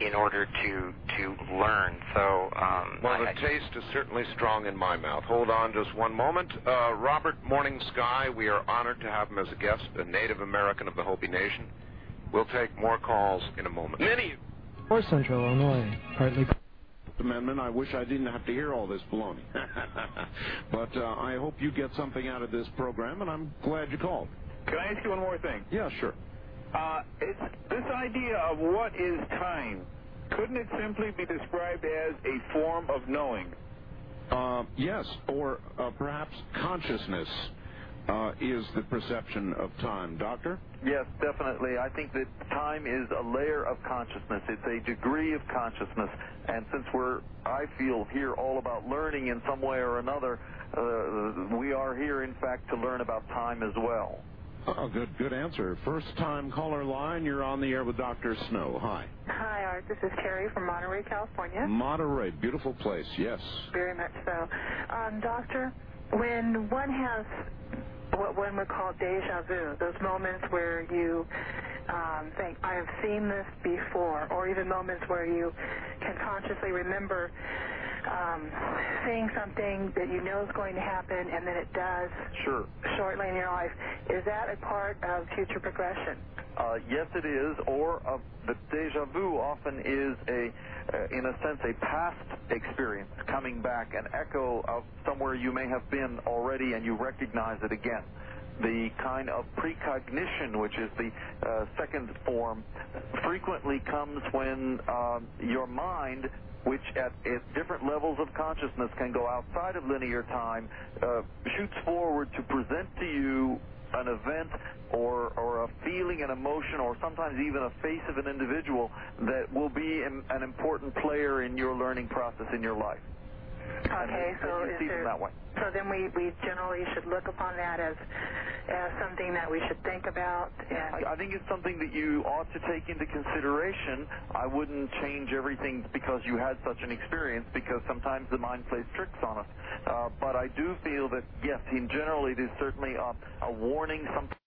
S5: in order to to learn. So, um,
S2: well, the I, taste is certainly strong in my mouth. Hold on just one moment. Uh, Robert Morning Sky, we are honored to have him as a guest, a Native American of the Hopi Nation. We'll take more calls in a moment. Many
S1: or Central Illinois, partly.
S20: Amendment. I wish I didn't have to hear all this baloney. but uh, I hope you get something out of this program, and I'm glad you called.
S21: Can I ask you one more thing?
S20: Yeah, sure.
S21: Uh, it's this idea of what is time. Couldn't it simply be described as a form of knowing?
S20: Uh, yes, or uh, perhaps consciousness uh, is the perception of time. Doctor?
S22: Yes, definitely. I think that time is a layer of consciousness. It's a degree of consciousness. And since we're, I feel, here all about learning in some way or another, uh, we are here, in fact, to learn about time as well.
S20: Oh, good, good answer. First time caller line, you're on the air with Dr. Snow. Hi.
S23: Hi, Art. This is Carrie from Monterey, California.
S20: Monterey, beautiful place, yes.
S23: Very much so. Um, doctor, when one has what one would call deja vu, those moments where you um, think, I have seen this before, or even moments where you can consciously remember um, seeing something that you know is going to happen and then it does
S22: Sure.
S23: shortly in your life. Is that a part of future progression?
S22: Uh, yes, it is. Or uh, the deja vu often is a, uh, in a sense, a past experience coming back, an echo of somewhere you may have been already, and you recognize it again. The kind of precognition, which is the uh, second form, frequently comes when um, your mind which at, at different levels of consciousness can go outside of linear time, uh, shoots forward to present to you an event or, or a feeling, an emotion, or sometimes even a face of an individual that will be an, an important player in your learning process in your life.
S23: Okay, so is there,
S22: that way.
S23: so then we, we generally should look upon that as as something that we should think about and
S22: I, I think it's something that you ought to take into consideration. I wouldn't change everything because you had such an experience because sometimes the mind plays tricks on us. Uh, but I do feel that, yes, in general, it is certainly a, a warning. Sometimes